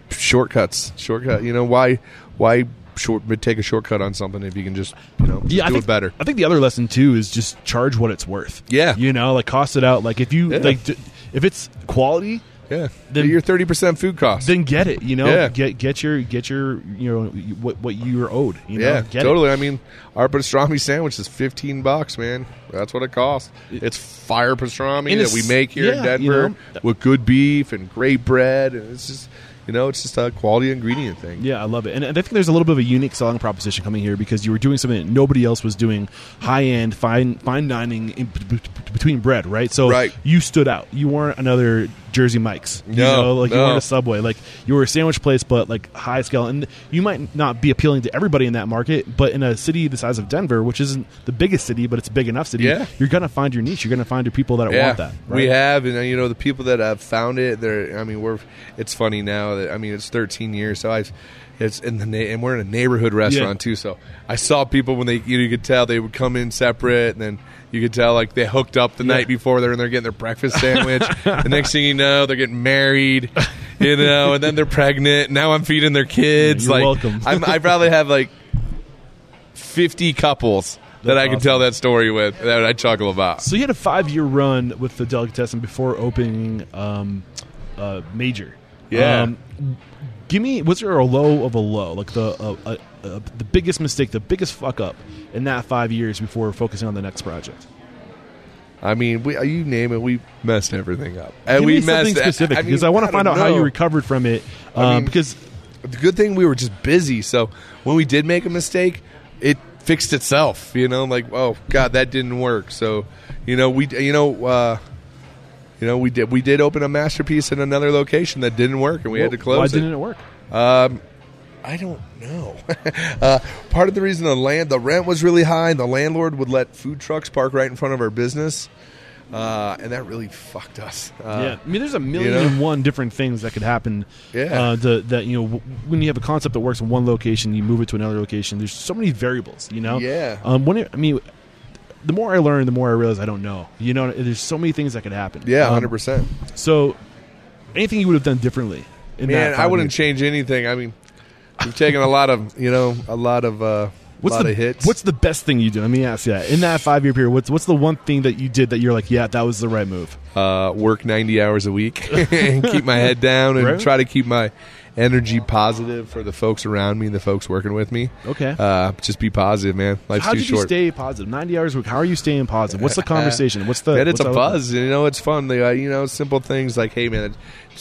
shortcuts. Shortcut. You know why? Why short take a shortcut on something if you can just you know Yeah, I do think, it better? I think the other lesson too is just charge what it's worth. Yeah. you know, like cost it out. Like if you Yeah. like, d- if it's quality, Yeah, Then- your thirty percent food cost. then get it. You know, Yeah. get get your get your you know what what you are owed. You know, yeah, get totally. I mean, our pastrami sandwich is fifteen bucks, man. That's what it costs. It's fire pastrami And that we make here in Denver you know. with good beef and great bread, and it's just you know, it's just a quality ingredient thing. Yeah, I love it, and, and I think there's a little bit of a unique selling proposition coming here because you were doing something that nobody else was doing, high end, fine fine dining in, b- b- between bread, right? So Right. you stood out. You weren't another Jersey Mike's, you No, know, like you no. weren't a Subway, like you were a sandwich place, but like high scale, and you might not be appealing to everybody in that market, but in a city the size of Denver, which isn't the biggest city, but it's a big enough city, Yeah. you're gonna find your niche. You're gonna find your people that want that. Right? We have, and uh, you know, the people that have found it. They're, I mean, we're. It's funny now that I mean, it's 13 years, so I. It's in the na- and we're in a neighborhood restaurant too. So I saw people when they you, know, you could tell they would come in separate, and then you could tell like they hooked up the Yeah. night before. They're and they're getting their breakfast sandwich. the next thing you know, they're getting married. You know, and then they're pregnant. Now I'm feeding their kids. You're like, welcome. I'm, I probably have like 50 couples that That's I can tell that story with that I chuckle about. So you had a five year run with the delicatessen before opening um, uh, major. Yeah. Um, give me was there a low of a low, like the uh, uh, uh, the biggest mistake, the biggest fuck up in that five years before focusing on the next project? I mean, we, you name it, we messed everything up. And Give we me something messed specific mean, because I want to find out how you recovered from it. I Um, mean- because The good thing we were just busy, so when we did make a mistake, it fixed itself. You know, like oh god, that didn't work. So you know, we you know. uh you know, we did we did open a masterpiece in another location that didn't work, and we had to close why it. didn't it work? Um, I don't know. [laughs] uh, part of the reason the land, the rent was really high. The landlord would let food trucks park right in front of our business. uh, and that really fucked us. Uh, yeah, I mean, there's a million know? and one different things that could happen. Yeah. uh, the, that you know, w- when you have a concept that works in one location, you move it to another location. There's so many variables. You know. Yeah. Um. When it, I mean, the more I learn, the more I realize I don't know. You know, there's so many things that could happen. yeah, Um, hundred percent. So, anything you would have done differently? In Man, that I wouldn't years? change anything. I mean, we've taken a lot of you know a lot of uh, What's lot the of hits. What's the best thing you did? Let me ask you that. In that five year period, what's what's the one thing that you did that you're like, yeah, that was the right move? Uh, work 90 hours a week [laughs] and keep my head down and Right. try to keep my energy positive for the folks around me, and the folks working with me. Okay. Uh, just be positive, man. Life's How too did you stay positive? Ninety hours a week. How are you staying positive? What's the [laughs] conversation? What's the? man, it's a buzz. You know, it's fun. They, uh, you know, simple things like, hey, man,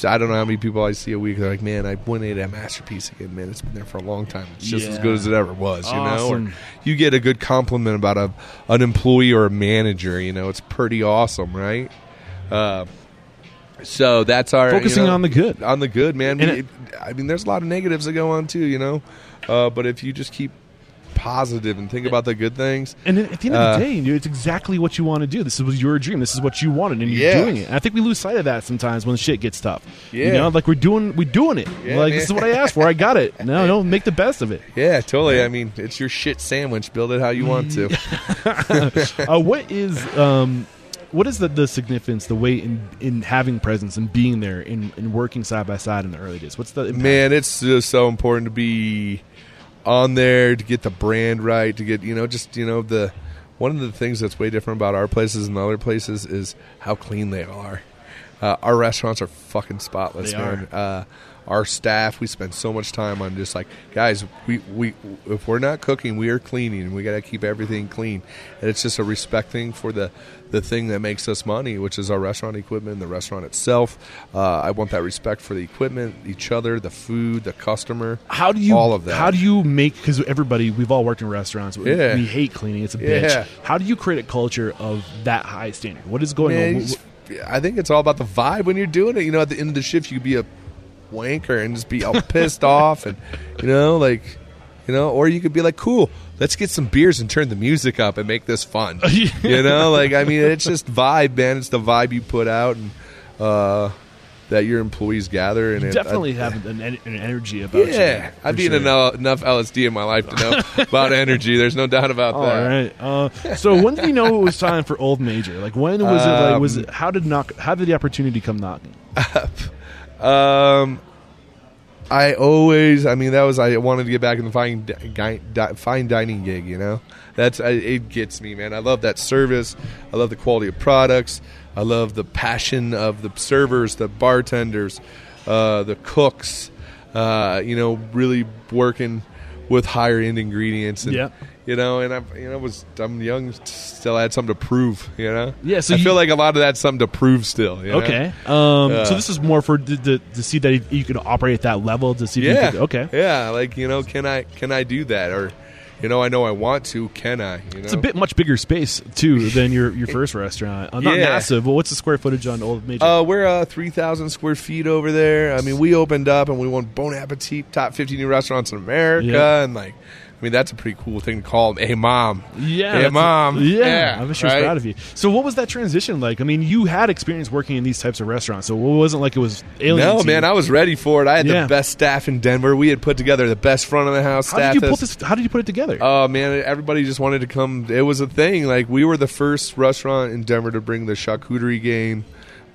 I don't know how many people I see a week. They're like, man, I went in that masterpiece again, man. It's been there for a long time. It's just as good as it ever was, you know. Or you get a good compliment about a an employee or a manager. You know, it's pretty awesome, right? Uh, so that's our Focusing you know, on the good. on the good, man. We- it- I mean, there's a lot of negatives that go on too, you know. Uh, but if you just keep positive and think about the good things, And at the end of Uh, the day, dude, it's exactly what you want to do. This is your dream. This is what you wanted, and you're Yeah. doing it. And I think we lose sight of that sometimes when shit gets tough. You Yeah. know, like we're doing, we're doing it. Yeah, like man. this is what I asked for. I got it. No, [laughs] no, make the best of it. yeah, totally. I mean, it's your shit sandwich. Build it how you want to. [laughs] uh, what is um, what is the, the significance, the weight in in having presence and being there in, in working side by side in the early days? What's the impact? Man, it's just so important to be on there to get the brand right, to get you know, just you know, the one of the things that's way different about our places and other places is how clean they are. Uh, our restaurants are fucking spotless, They man. Uh, our staff, we spend so much time on just like guys. We we if we're not cooking, we are cleaning, and we got to keep everything clean. And it's just a respect thing for the the thing that makes us money, which is our restaurant equipment, the restaurant itself. Uh, I want that respect for the equipment, each other, the food, the customer. How do you all of that? How do you make because everybody we've all worked in restaurants. We, Yeah. we hate cleaning. It's a Yeah. bitch. How do you create a culture of that high standard? What is going Man, on? just- I think it's all about the vibe when you're doing it. You know, at the end of the shift, you could be a wanker and just be all [laughs] pissed off, and you know, like, you know, or you could be like, cool, let's get some beers and turn the music up and make this fun. [laughs] you know, like, I mean, it's just vibe, man. It's the vibe you put out and uh, that your employees gather, and you it, definitely I- have an, an energy about you. Yeah, I've for been sure. enough, enough LSD in my life to know [laughs] about energy. There's no doubt about All that. right. Uh, so when did you know it was time for Old Major? Like when was it? Like was Um, it? How did knock? How did the opportunity come knocking? [laughs] Um, I always, I mean, that was I wanted to get back in the fine, di- di- fine dining gig. You know, that's I, it gets me, man. I love that service. I love the quality of products. I love the passion of the servers, the bartenders, uh, the cooks. Uh, you know, really working with higher end ingredients. And. You know, and I'm, you know, was I'm young, still had something to prove. You know. Yeah, so I you- feel like a lot of that's something to prove still. you know? Okay. Um, Yeah. so this is more for to, to, to see that you can operate at that level to see. If Yeah. You could, okay. Yeah, like you know, can I can I do that or you know, I know I want to, can I? You know? It's a bit much bigger space too than your your first restaurant. Uh, not Yeah. massive, but what's the square footage on Old Major? Uh, we're uh, 3,000 square feet over there. I mean, we opened up and we won Bon Appetit, top 50 new restaurants in America. Yeah. And, like, I mean, that's a pretty cool thing to call. Hey, mom. yeah, Hey, mom. Yeah, Yeah, I'm sure right? proud of you. So, what was that transition like? I mean, you had experience working in these types of restaurants, so it wasn't like it was alien. No, man, you. I was ready for it. I had Yeah. the best staff in Denver. We had put together the best front of the house How staff. did you put this? How did you put it together? Oh man, everybody just wanted to come. It was a thing. Like we were the first restaurant in Denver to bring the charcuterie game,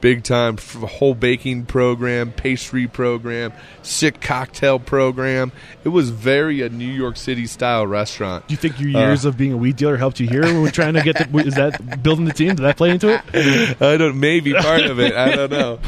big time. f- Whole baking program, pastry program, sick cocktail program. It was very a New York City style restaurant. do you think your uh, years of being a weed dealer helped you here when we're trying to get the? [laughs] Is that building the team? Did that play into it? I don't maybe part of it. I don't know.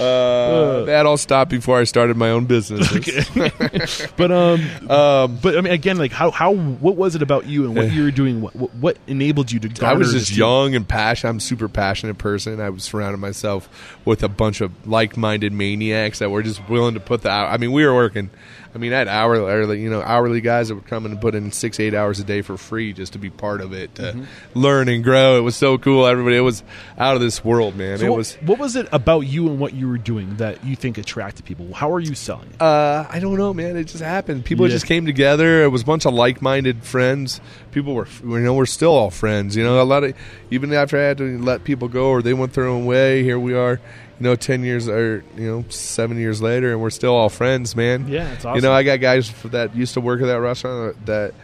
Uh, that all stopped before I started my own business. [laughs] [laughs] But um, Um, but I mean, again, like how how what was it about you and what you were doing? What what, enabled you to? I was just young and passionate. I'm a super passionate person. I was surrounding myself with a bunch of like-minded maniacs that were just willing to put the. I mean, we were working. I mean, I had hourly, you know, hourly guys that would come and put in six, eight hours a day for free just to be part of it, to Mm-hmm. learn and grow. It was so cool. Everybody, it was out of this world, man. So it what, was. what was it about you and what you were doing that you think attracted people? How are you selling it? Uh, I don't know, man. It just happened. People Yeah. just came together. It was a bunch of like-minded friends. People were, you know, we're still all friends. You know, a lot of even after I had to let people go or they went their own way. Here we are, you know, ten years or you know, seven years later, and we're still all friends, man. Yeah, it's awesome. You know, I got guys that used to work at that restaurant that.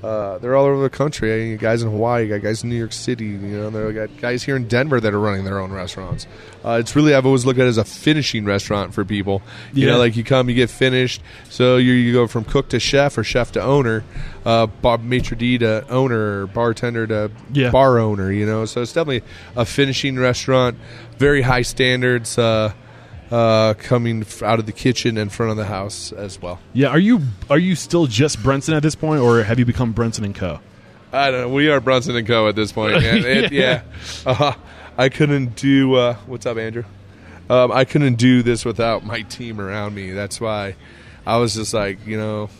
Uh, they're all over the country. I got guys in Hawaii, you got guys in New York City. You know, they got guys here in Denver that are running their own restaurants. Uh, it's really I've always looked at it as a finishing restaurant for people. You Yeah. know, like you come, you get finished. So you, you go from cook to chef or chef to owner, uh, bar, maitre d to owner, or bartender to Yeah. bar owner. You know, so it's definitely a finishing restaurant. Very high standards. Uh, uh, coming out of the kitchen and front of the house as well. Yeah, are you are you still just Brunson at this point, or have you become Brunson and Co? I don't know. We are Brunson and Co. at this point. [laughs] It, yeah, uh, I couldn't do. Uh, what's up, Andrew? Um, I couldn't do this without my team around me. That's why I was just like, you know,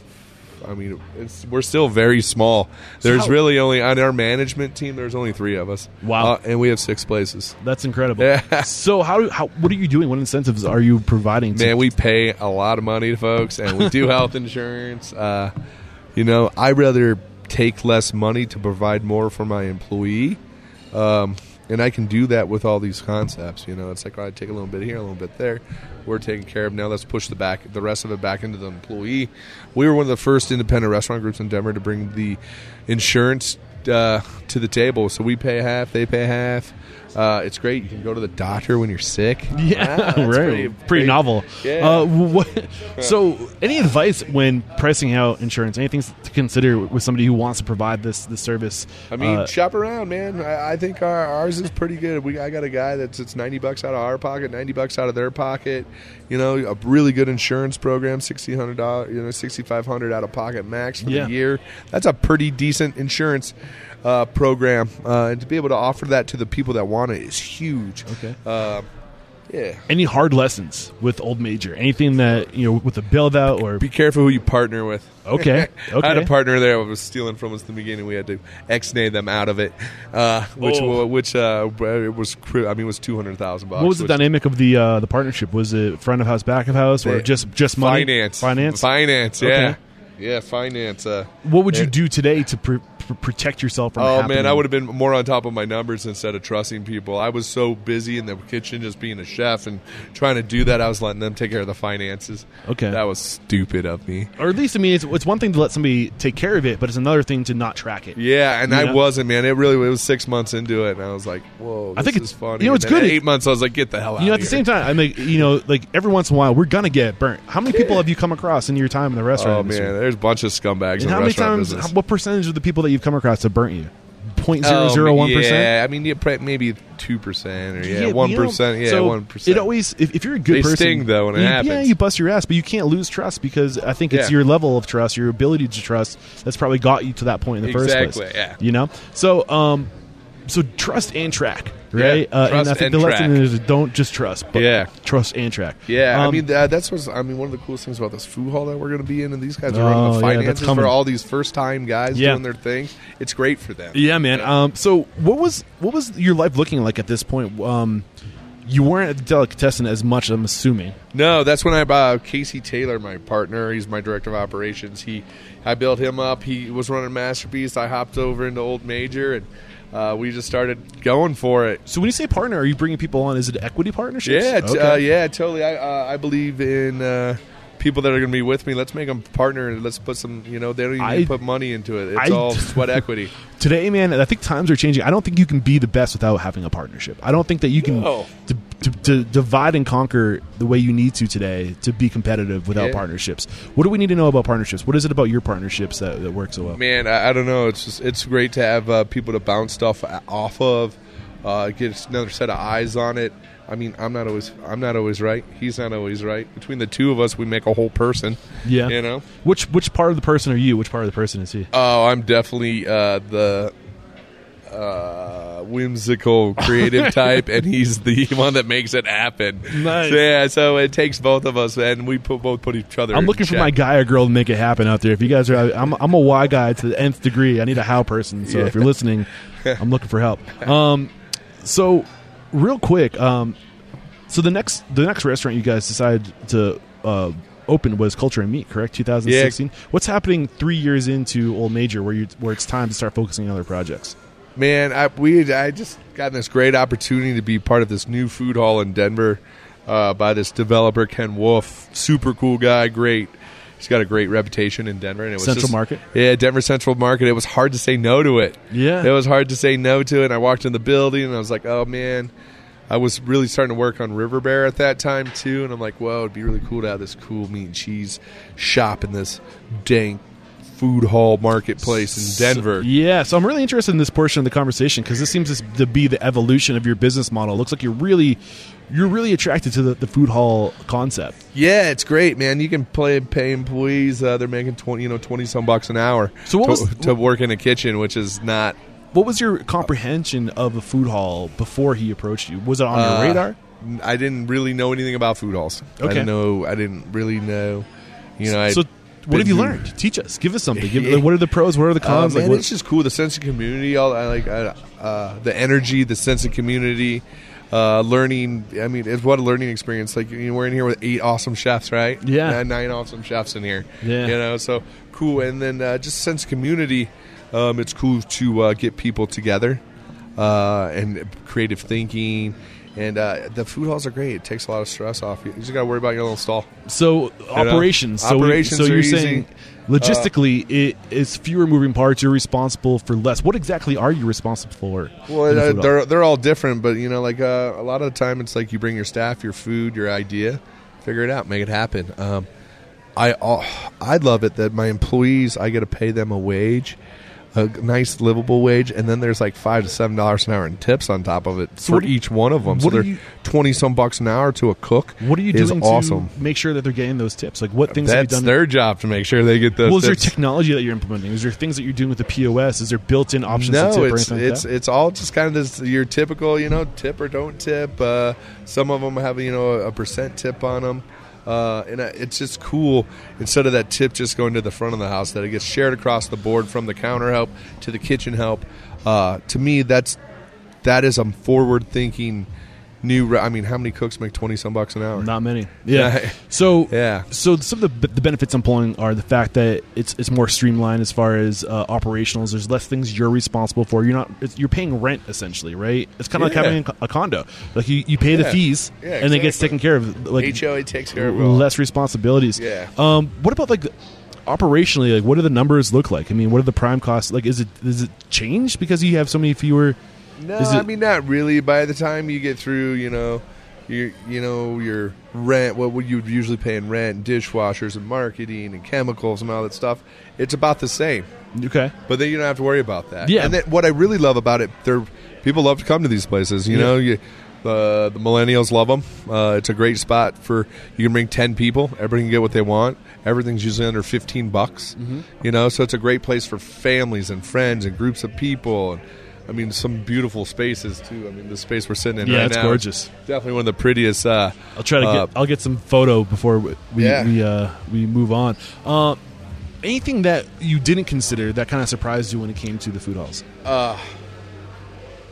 I mean, it's, we're still very small. There's how- really only on our management team. There's only three of us. Wow. uh, and we have six places. That's incredible. Yeah. So how how what are you doing? What incentives are you providing? To, Man, we pay a lot of money to folks, and we do [laughs] health insurance. Uh, you know, I rather take less money to provide more for my employee, um, and I can do that with all these concepts. You know, it's like all right, take a little bit here, a little bit there. We're taken care of now. Let's push the back, the rest of it back into the employee. We were one of the first independent restaurant groups in Denver to bring the insurance uh, to the table. So we pay half, they pay half. Uh, it's great. You can go to the doctor when you're sick. [laughs] Yeah, Wow, right. pretty- Pretty, novel. Yeah. Uh, what, [laughs] so, any advice when pricing out insurance? Anything to consider with somebody who wants to provide this this service? I mean, Uh, shop around, man. I, I think our, ours is pretty good. We I got a guy that's it's ninety bucks out of our pocket, ninety bucks out of their pocket. You know, a really good insurance program, sixteen hundred dollars, you know, sixty five hundred out of pocket max for Yeah. the year. That's a pretty decent insurance uh, program, uh, and to be able to offer that to the people that want it is huge. Okay. Uh, yeah. any hard lessons with Old Major? Anything that you know with the build out or Be careful who you partner with. Okay, Okay. [laughs] I had a partner there who was stealing from us in the beginning. We had to ex-nay them out of it, uh, which Oh. which uh, it was I mean it was two hundred thousand bucks. what was the dynamic of the uh, the partnership? Was it front of house, back of house, or just just money? Finance, finance. finance. Yeah, Okay. yeah, finance. Uh, What would you do today to pr- pr- protect yourself from? Oh happening? man, I would have been more on top of my numbers instead of trusting people. I was so busy in the kitchen, just being a chef and trying to do that. I was letting them take care of the finances. Okay. that was stupid of me. or at least I mean, it's, it's one thing to let somebody take care of it, but it's another thing to not track it. Yeah, and You I know? wasn't, man. It really it was six months into it, and I was like, "Whoa, I think is it's- funny." you know, it's good. Eight months, I was like, "Get the hell out!" You know, at the here. same time, I mean, you know, like every once in a while, we're gonna get burnt. How many people have you come across in your time in the restaurant Oh industry? man, there's a bunch of scumbags and how many times? business. what percentage of the people that you've come across have burnt you? Point zero Oh, zero one percent. Yeah, I mean, yeah, maybe two percent or yeah, one know. Yeah, so one percent. It always, if, if you're a good They person, sting, though, when it you, Yeah, you bust your ass, but you can't lose trust because I think it's Yeah. your level of trust, your ability to trust, that's probably got you to that point in the first Exactly, place. yeah. You know, so um, so trust and track, right? Yeah, uh, and I think and the lesson is don't just trust, but Yeah. trust and track. Yeah, I Um, mean uh, that's what's I mean one of the coolest things about this food hall that we're going to be in, and these guys are Oh, running the finances coming. for all these first time guys Yeah. doing their thing. It's great for them. Yeah, man. Um, so what was what was your life looking like at this point? Um, you weren't at the delicatessen as much, I'm assuming. No, that's when I uh, Casey Taylor, my partner. He's my director of operations. He, I built him up. He was running masterpiece. I hopped over into Old Major, and uh, we just started going for it. So when you say partner, are you bringing people on? Is it equity partnerships? Yeah, t- Okay. uh, yeah, totally. I uh, I believe in uh, people that are going to be with me. Let's make them partner, and let's put some. You know, they don't even I- put money into it. It's I- all sweat equity. [laughs] Today, man, I think times are changing. I don't think you can be the best without having a partnership. I don't think that you can No. to, to, to divide and conquer the way you need to today to be competitive without Yeah. partnerships. What do we need to know about partnerships? What is it about your partnerships that, that work so well? Man, I, I don't know. It's just it's great to have uh, people to bounce stuff off of, uh, get another set of eyes on it. I mean, I'm not always I'm not always right. He's not always right. Between the two of us, we make a whole person. Yeah. you know. Which which part of the person are you? Which part of the person is he? Oh, I'm definitely uh, the. Uh, whimsical, creative [laughs] type, and he's the [laughs] one that makes it happen. Nice. So, yeah, so it takes both of us, and we put, both put each other. I'm in looking for check. my guy or girl to make it happen out there. If you guys are, I'm, I'm a Y guy to the nth degree. I need a how person. So if you're listening, [laughs] I'm looking for help. Um, so real quick, um, so the next the next restaurant you guys decided to uh, open was Culture and Meat, correct? 2016. What's happening three years into Old Major, where you where it's time to start focusing on other projects? Man, I, we I just got this great opportunity to be part of this new food hall in Denver uh, by this developer Ken Wolf. Super cool guy, great. He's got a great reputation in Denver, and it was Central just- Market? Yeah, Denver Central Market. It was hard to say no to it. Yeah. it was hard to say no to it. And I walked in the building, and I was like, oh man. I was really starting to work on River Bear at that time too, and I'm like, well, it'd be really cool to have this cool meat and cheese shop in this dank food hall marketplace in Denver. Yeah, so I'm really interested in this portion of the conversation because this seems to be the evolution of your business model. It looks like you're really you're really attracted to the, the food hall concept. Yeah, it's great, man. You can play pay employees; uh, they're making twenty, you know, twenty some bucks an hour So what to, was- to work in a kitchen, which is not. What was your comprehension of a food hall before he approached you? Was it on uh, your radar? I didn't really know anything about food halls. I Okay. didn't know. I didn't really know. You know, I So what have you learned? Teach us. Give us something. Give, like, [laughs] what are the pros? What are the Uh, cons? man, like, what, it's just cool. The sense of community. All I like uh, uh, the energy, the sense of community. Uh, learning. I mean, it's what a learning experience. Like you know, we're in here with eight awesome chefs, right? Yeah. Uh, nine awesome chefs in here. Yeah. you know, so cool. And then uh, just sense of community. Um, it's cool to uh, get people together uh, and creative thinking. And uh, the food halls are great. It takes a lot of stress off you. You just got to worry about your little stall. so operations. So, we- Operations so are you're easy. saying logistically, it is fewer moving parts. You're responsible for less. What exactly are you responsible for? Well, the uh, hall? they're they're all different, but you know, like uh, a lot of the time, it's like you bring your staff, your food, your idea, figure it out, make it happen. Um, I uh, I love it that my employees, I get to pay them a wage, a nice livable wage, and then there's like five to seven dollars an hour in tips on top of it So for do each one of them. So they're you- twenty some bucks an hour to a cook. What are you doing awesome. to make sure that they're getting those tips? Like what things have you That's done? their job to make sure they get those. well, is there technology that you're implementing? Is there things that you're doing with the POS? Is there built-in options to No, it's like it's that? it's all just kind of this, your typical, you know, tip or don't tip. Uh, some of them have you know a percent tip on them, uh, and it's just cool. Instead of that tip just going to the front of the house, that it gets shared across the board from the counter help to the kitchen help. Uh, to me, that's that is a forward thinking new. re- I mean, how many cooks make twenty some bucks an hour? Not many. [laughs] Yeah. Yeah. So Yeah. So some of the, the benefits I'm pulling are the fact that it's it's more streamlined as far as uh, operationals. There's less things you're responsible for. You're not. It's, you're paying rent essentially, right? It's kind of Yeah. like having a condo. Like you, you pay the fees, Yeah, and it gets taken care of. Like HOA takes care of less responsibilities. Yeah. Um. What about like? Operationally, like, what do the numbers look like? I mean, what are the prime costs? Like, is it is it changed because you have so many fewer? No, Is I it- mean not really. By the time you get through, you know, your you know your rent, what would you usually pay in rent, and dishwashers, and marketing, and chemicals, and all that stuff, it's about the same. Okay. But then you don't have to worry about that. Yeah. And then what I really love about it, they're people love to come to these places. You Yeah. know, you, uh, the millennials love them. Uh, it's a great spot for you can bring ten people. Everybody can get what they want. Everything's usually under fifteen bucks. Mm-hmm. You know, so it's a great place for families and friends and groups of people. And I mean, some beautiful spaces too. I mean, the space we're sitting in Yeah, right it's now, gorgeous. Definitely one of the prettiest. Uh, I'll try to uh, get. I'll get some photo before we we Yeah. we, uh, we move on. Uh, anything that you didn't consider that kind of surprised you when it came to the food halls? Uh,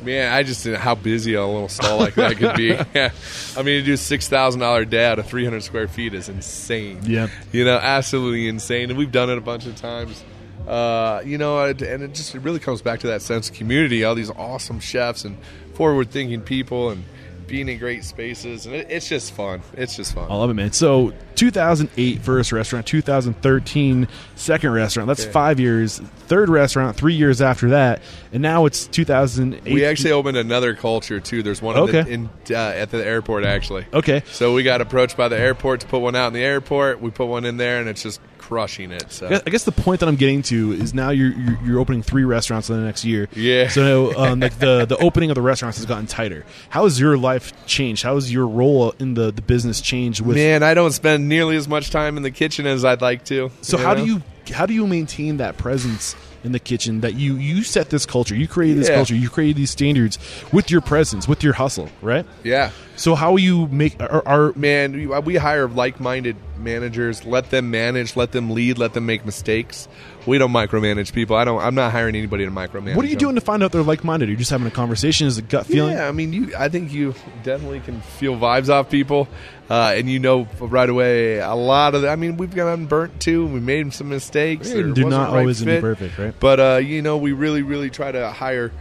Man, I just didn't how busy a little stall like that could be. Yeah. [laughs] [laughs] I mean, to do six thousand dollar day out of three hundred square feet is insane. Yeah. you know, absolutely insane. And we've done it a bunch of times. Uh, you know, and and it just it really comes back to that sense of community. All these awesome chefs and forward thinking people and being in great spaces, and it, it's just fun. It's just fun. I love it, man. So 2008 first restaurant, 2013 second restaurant. That's Yeah. five years. Third restaurant, three years after that, and now it's 2008. we actually opened another culture too. There's one Okay. the, in, uh, at the airport actually. okay. So we got approached by the airport to put one out in the airport. We put one in there, and it's just crushing it. So I guess- the point that I'm getting to is now you're you're, you're opening three restaurants in the next year. Yeah. So um, like the the opening of the restaurants has gotten tighter. How has your life changed? How has your role in the, the business changed? With man, I don't spend nearly as much time in the kitchen as I'd like to. so how know? do you how do you maintain that presence in the kitchen that you you set this culture, you created this Yeah. culture, you created these standards with your presence, with your hustle, right? Yeah. So how you make are, are man we, we hire like-minded managers let them manage let them lead let them make mistakes we don't micromanage people i don't i'm not hiring anybody to micromanage what are you them. doing to find out they're like minded? Are you just having a conversation? Is it gut feeling? yeah i mean you i think you definitely can feel vibes off people uh, and you know right away a lot of the, i mean we've gotten burnt too we made some mistakes There do wasn't right always fit. perfect, right? but uh, you know we really really try to hire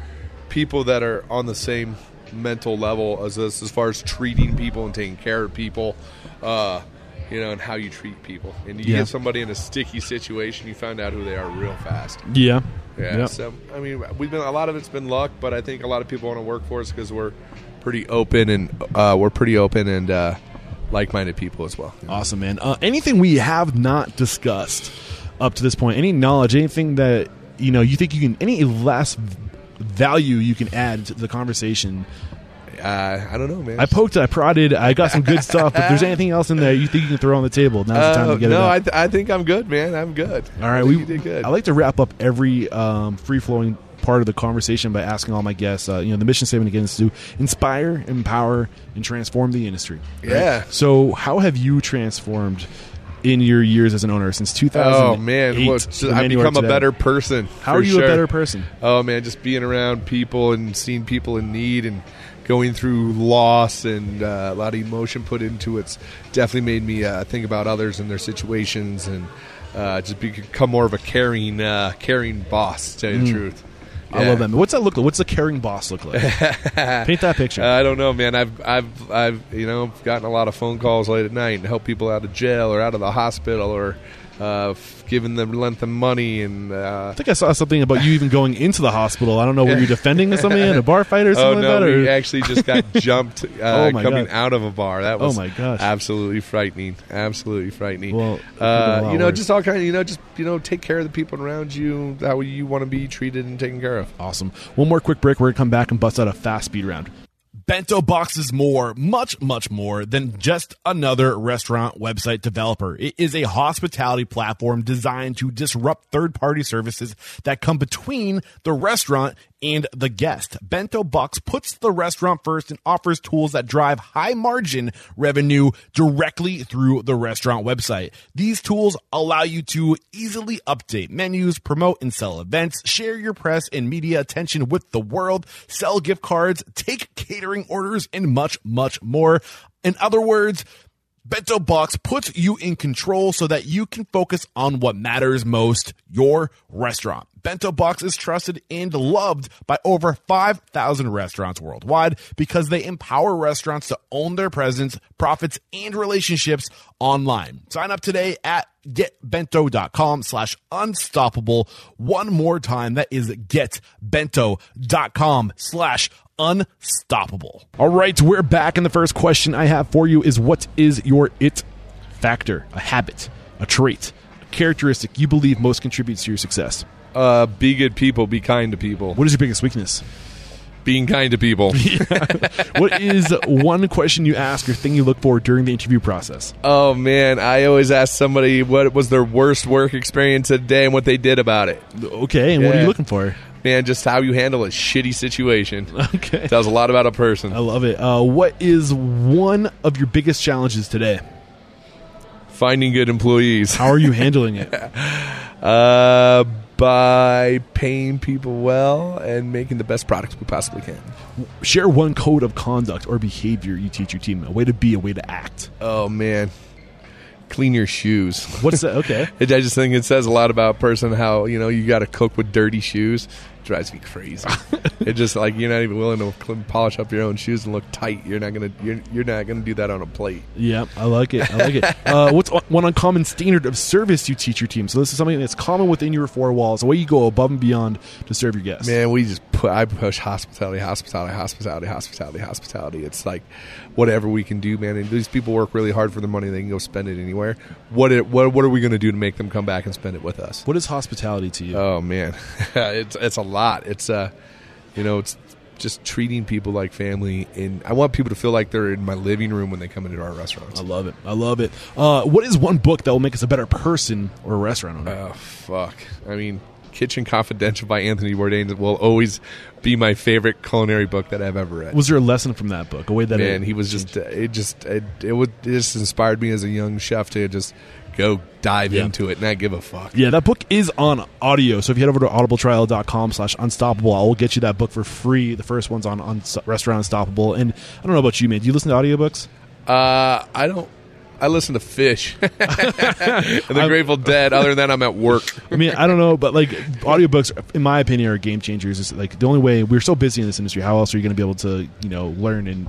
people that are on the same mental level as us as far as treating people and taking care of people uh, you know and how you treat people and you Yeah. get somebody in a sticky situation you find out who they are real fast Yeah. yeah Yep. so i mean we've been a lot of it's been luck but i think a lot of people want to work for us because we're pretty open and uh, we're pretty open and uh, like-minded people as well Awesome, man. Uh, anything we have not discussed up to this point? Any knowledge? Anything that you know you think you can? Any last value you can add to the conversation? uh, i don't know man I poked, I prodded, I got some good stuff. But if there's [laughs] anything else in there you think you can throw on the table, now's the time Uh, to get no, it. I, th- I think I'm good, man. I'm good. All right, we did good. I like to wrap up every um, free flowing part of the conversation by asking all my guests. Uh, you know, the mission statement again is to inspire, empower, and transform the industry. right? Yeah. So, how have you transformed? In your years as an owner since 2008, Oh man, well, just- I've man you are become a better person. How are you sure. a better person? Oh man, just being around people and seeing people in need and going through loss and uh, a lot of emotion put into it's definitely made me uh, think about others and their situations and uh, just become more of a caring, uh, caring boss. To tell you the truth, Mm. I love that. What's that look like? What's the caring boss look like? [laughs] Paint that picture. Uh, I don't know, man. I've I've I've you know gotten a lot of phone calls late at night and help people out of jail or out of the hospital or uh, f- giving them lent them money and uh, I think I saw something about you even going into the hospital. I don't know, were you defending somebody in a bar fight or [laughs] oh something no, like that? we actually just got [laughs] jumped uh, Oh, coming God. out of a bar. That was Oh, was my gosh. absolutely frightening. Absolutely frightening. Well, it could've been a uh, you know, worse. just all kind of you know, just you know, take care of the people around you how you want to be treated and taken care of. Awesome. One more quick break. We're gonna come back and bust out a fast speed round. Bento Box is more, much, much more than just another restaurant website developer. It is a hospitality platform designed to disrupt third party services that come between the restaurant and the guest. Bento Box puts the restaurant first and offers tools that drive high margin revenue directly through the restaurant website. These tools allow you to easily update menus, promote and sell events, share your press and media attention with the world, sell gift cards, take catering orders, and much, much more. In other words, Bento Box puts you in control so that you can focus on what matters most your restaurant. Bento Box is trusted and loved by over 5,000 restaurants worldwide because they empower restaurants to own their presence, profits, and relationships online. Sign up today at getbento.com slash unstoppable. One more time, that is getbento.com slash unstoppable. All right, we're back. And the first question I have for you is what is your it factor, a habit, a trait, a characteristic you believe most contributes to your success? Uh, be good people. Be kind to people. What is your biggest weakness? Being kind to people. [laughs] what is one question you ask or thing you look for during the interview process? Oh man, I always ask somebody what was their worst work experience today and what they did about it. Okay, and what are you looking for? Man, just how you handle a shitty situation. [laughs] Okay. Tells a lot about a person. I love it. Uh, what is one of your biggest challenges today? Finding good employees. How are you [laughs] handling it? Uh, by paying people well and making the best products we possibly can. Share one code of conduct or behavior you teach your team. A way to be, a way to act. Oh man, clean your shoes. What's that? Okay. [laughs] I just think it says a lot about a person how you know you got to cook with dirty shoes. Drives me crazy. [laughs] it just like you're not even willing to polish up your own shoes and look tight. You're not gonna you're, you're not gonna do that on a plate. Yeah, I like it. I like it. [laughs] Uh, what's one uncommon standard of service you teach your team? So this is something that's common within your four walls. The way you go above and beyond to serve your guests. Man, we just put I push hospitality, hospitality, hospitality, hospitality, hospitality. It's like whatever we can do, man. And these people work really hard for their money; they can go spend it anywhere. What it, what what are we going to do to make them come back and spend it with us? What is hospitality to you? Oh man, [laughs] it's it's a lot. It's uh, you know, it's just treating people like family, and I want people to feel like they're in my living room when they come into our restaurants. I love it. I love it. Uh, what is one book that will make us a better person or a restaurant owner? Oh fuck! I mean, Kitchen Confidential by Anthony Bourdain will always be my favorite culinary book that I've ever read. Was there a lesson from that book? A way that Man, it, he was just uh, it just it, it would it just inspired me as a young chef to just go dive Yeah. into it, and not give a fuck. Yeah, that book is on audio. So if you head over to audibletrial.com slash unstoppable, I will get you that book for free. The first one's on, on Restaurant Unstoppable. And I don't know about you, man. Do you listen to audiobooks? Uh, I don't. I listen to Phish [laughs] and the Grateful Dead. Other than that, I'm at work. [laughs] I mean, I don't know, but like audiobooks, in my opinion, are game changers. It's like the only way we're so busy in this industry. How else are you going to be able to, you know, learn and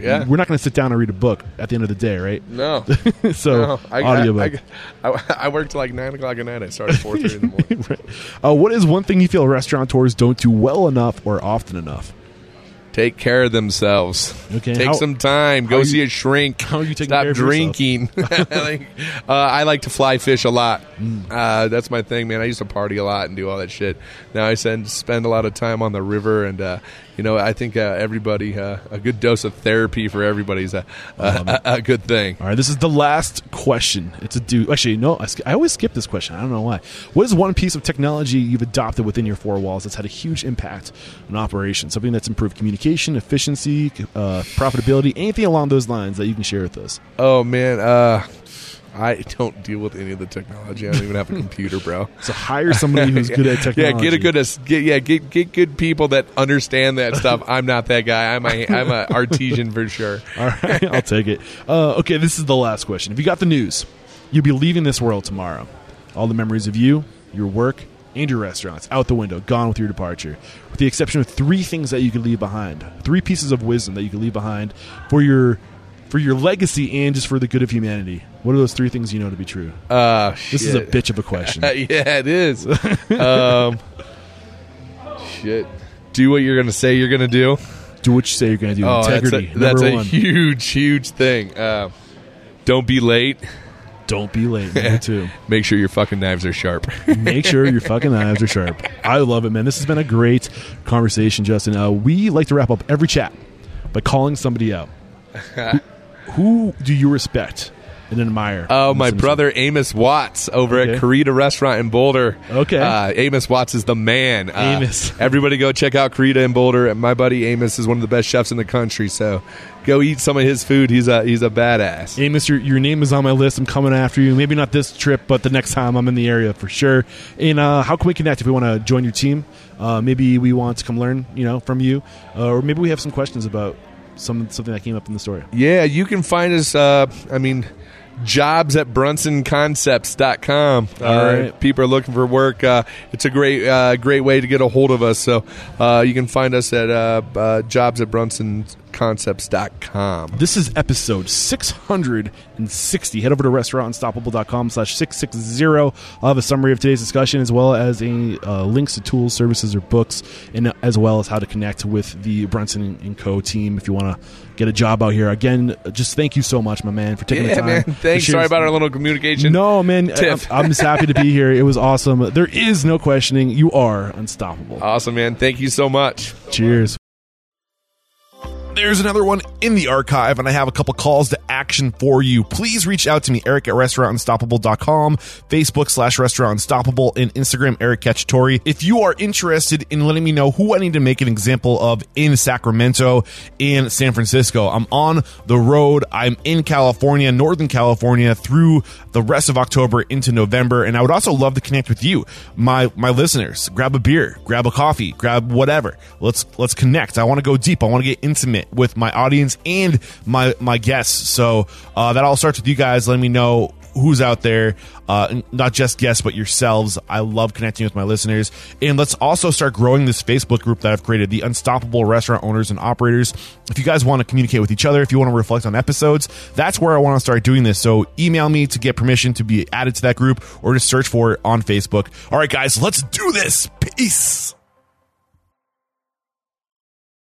Yeah. we're not going to sit down and read a book at the end of the day, right? No, [laughs] so no. I, audiobook. I, I, I work till like nine o'clock at night. I started at four thirty in the morning. [laughs] Right. Uh, what is one thing you feel restaurateurs don't do well enough or often enough? Take care of themselves. Okay, Take how- some time. Go see you- a shrink. how are you taking Stop care of drinking. [laughs] like, uh, I like to fly fish a lot. Mm. Uh, that's my thing, man. I used to party a lot and do all that shit. Now I spend spend a lot of time on the river, and uh, you know, I think uh, everybody uh, a good dose of therapy for everybody is a, a, a, a good thing. All right, this is the last question. It's a do. Actually, no, I, sk- I always skip this question. I don't know why. What is one piece of technology you've adopted within your four walls that's had a huge impact on operations? Something that's improved communication, efficiency, uh, profitability, anything along those lines that you can share with us. Oh man, uh, I don't deal with any of the technology. I don't even have a computer, bro. [laughs] So hire somebody who's good at technology. [laughs] Yeah, get a good get yeah get get good people that understand that stuff. [laughs] I'm not that guy. I'm a I'm a artesian for sure. All right, I'll take it. Uh, okay, this is the last question. If you got the news, you'll be leaving this world tomorrow. All the memories of you, your work, and your restaurants out the window, gone with your departure. With the exception of three things that you could leave behind, three pieces of wisdom that you could leave behind for your for your legacy and just for the good of humanity. What are those three things you know to be true? Uh, This is a bitch of a question. [laughs] yeah, it is. um, shit. Do what you're gonna say you're gonna do. do what you say you're going to do. Oh, that's Integrity, a, that's a huge, huge thing. Uh, don't be late. Don't be late. Number [laughs] two. Make sure your fucking knives are sharp. [laughs] Make sure your fucking knives are sharp. I love it, man. This has been a great conversation, Justin. Uh, we like to wrap up every chat by calling somebody out. Who, do you respect and admire? Oh, my brother Amos Watts over Okay. at Corrida Restaurant in Boulder. Okay. Uh, Amos Watts is the man. Uh, Amos. [laughs] everybody go check out Corrida in Boulder. And my buddy Amos is one of the best chefs in the country. So go eat some of his food. He's a he's a badass. Amos, your, your name is on my list. I'm coming after you. Maybe not this trip, but the next time I'm in the area for sure. And uh, how can we connect if we want to join your team? Uh, maybe we want to come learn, you know, from you, uh, or maybe we have some questions about some something that came up in the story. Yeah, you can find us. Uh, I mean, jobs at brunsonconcepts.com. All Uh, right. People are looking for work. Uh, it's a great, uh, great way to get a hold of us. So uh, you can find us at uh, uh, jobs at brunsonconcepts.com. This is episode 660. Head over to restaurantunstoppable.com slash 660. I'll have a summary of today's discussion as well as a, uh, links to tools, services, or books, and as well as how to connect with the Brunson and Co. team if you want to get a job out here. Again, just thank you so much, my man, for taking the Yeah, time. man. Thanks. Sorry about our little communication. No, man. I'm, Tiff. I'm just happy to be here. It was awesome. There is no questioning. You are unstoppable. Awesome, man. Thank you so much. Cheers. There's another one in the archive, and I have a couple calls to action for you. Please reach out to me, Eric at restaurantunstoppable.com, Facebook slash restaurant unstoppable, and Instagram, Eric Cacciatore. If you are interested in letting me know who I need to make an example of in Sacramento, in San Francisco, I'm on the road. I'm in California, Northern California, through the rest of October into November, and I would also love to connect with you, my my listeners. Grab a beer, grab a coffee, grab whatever. Let's let's connect. I want to go deep. I want to get intimate with my audience and my my guests. So uh, that all starts with you guys Let me know who's out there, uh, not just guests, but yourselves. I love connecting with my listeners. And let's also start growing this Facebook group that I've created, the Unstoppable Restaurant Owners and Operators. If you guys want to communicate with each other, if you want to reflect on episodes, that's where I want to start doing this. So email me to get permission to be added to that group or just search for it on Facebook. All right, guys, let's do this. Peace.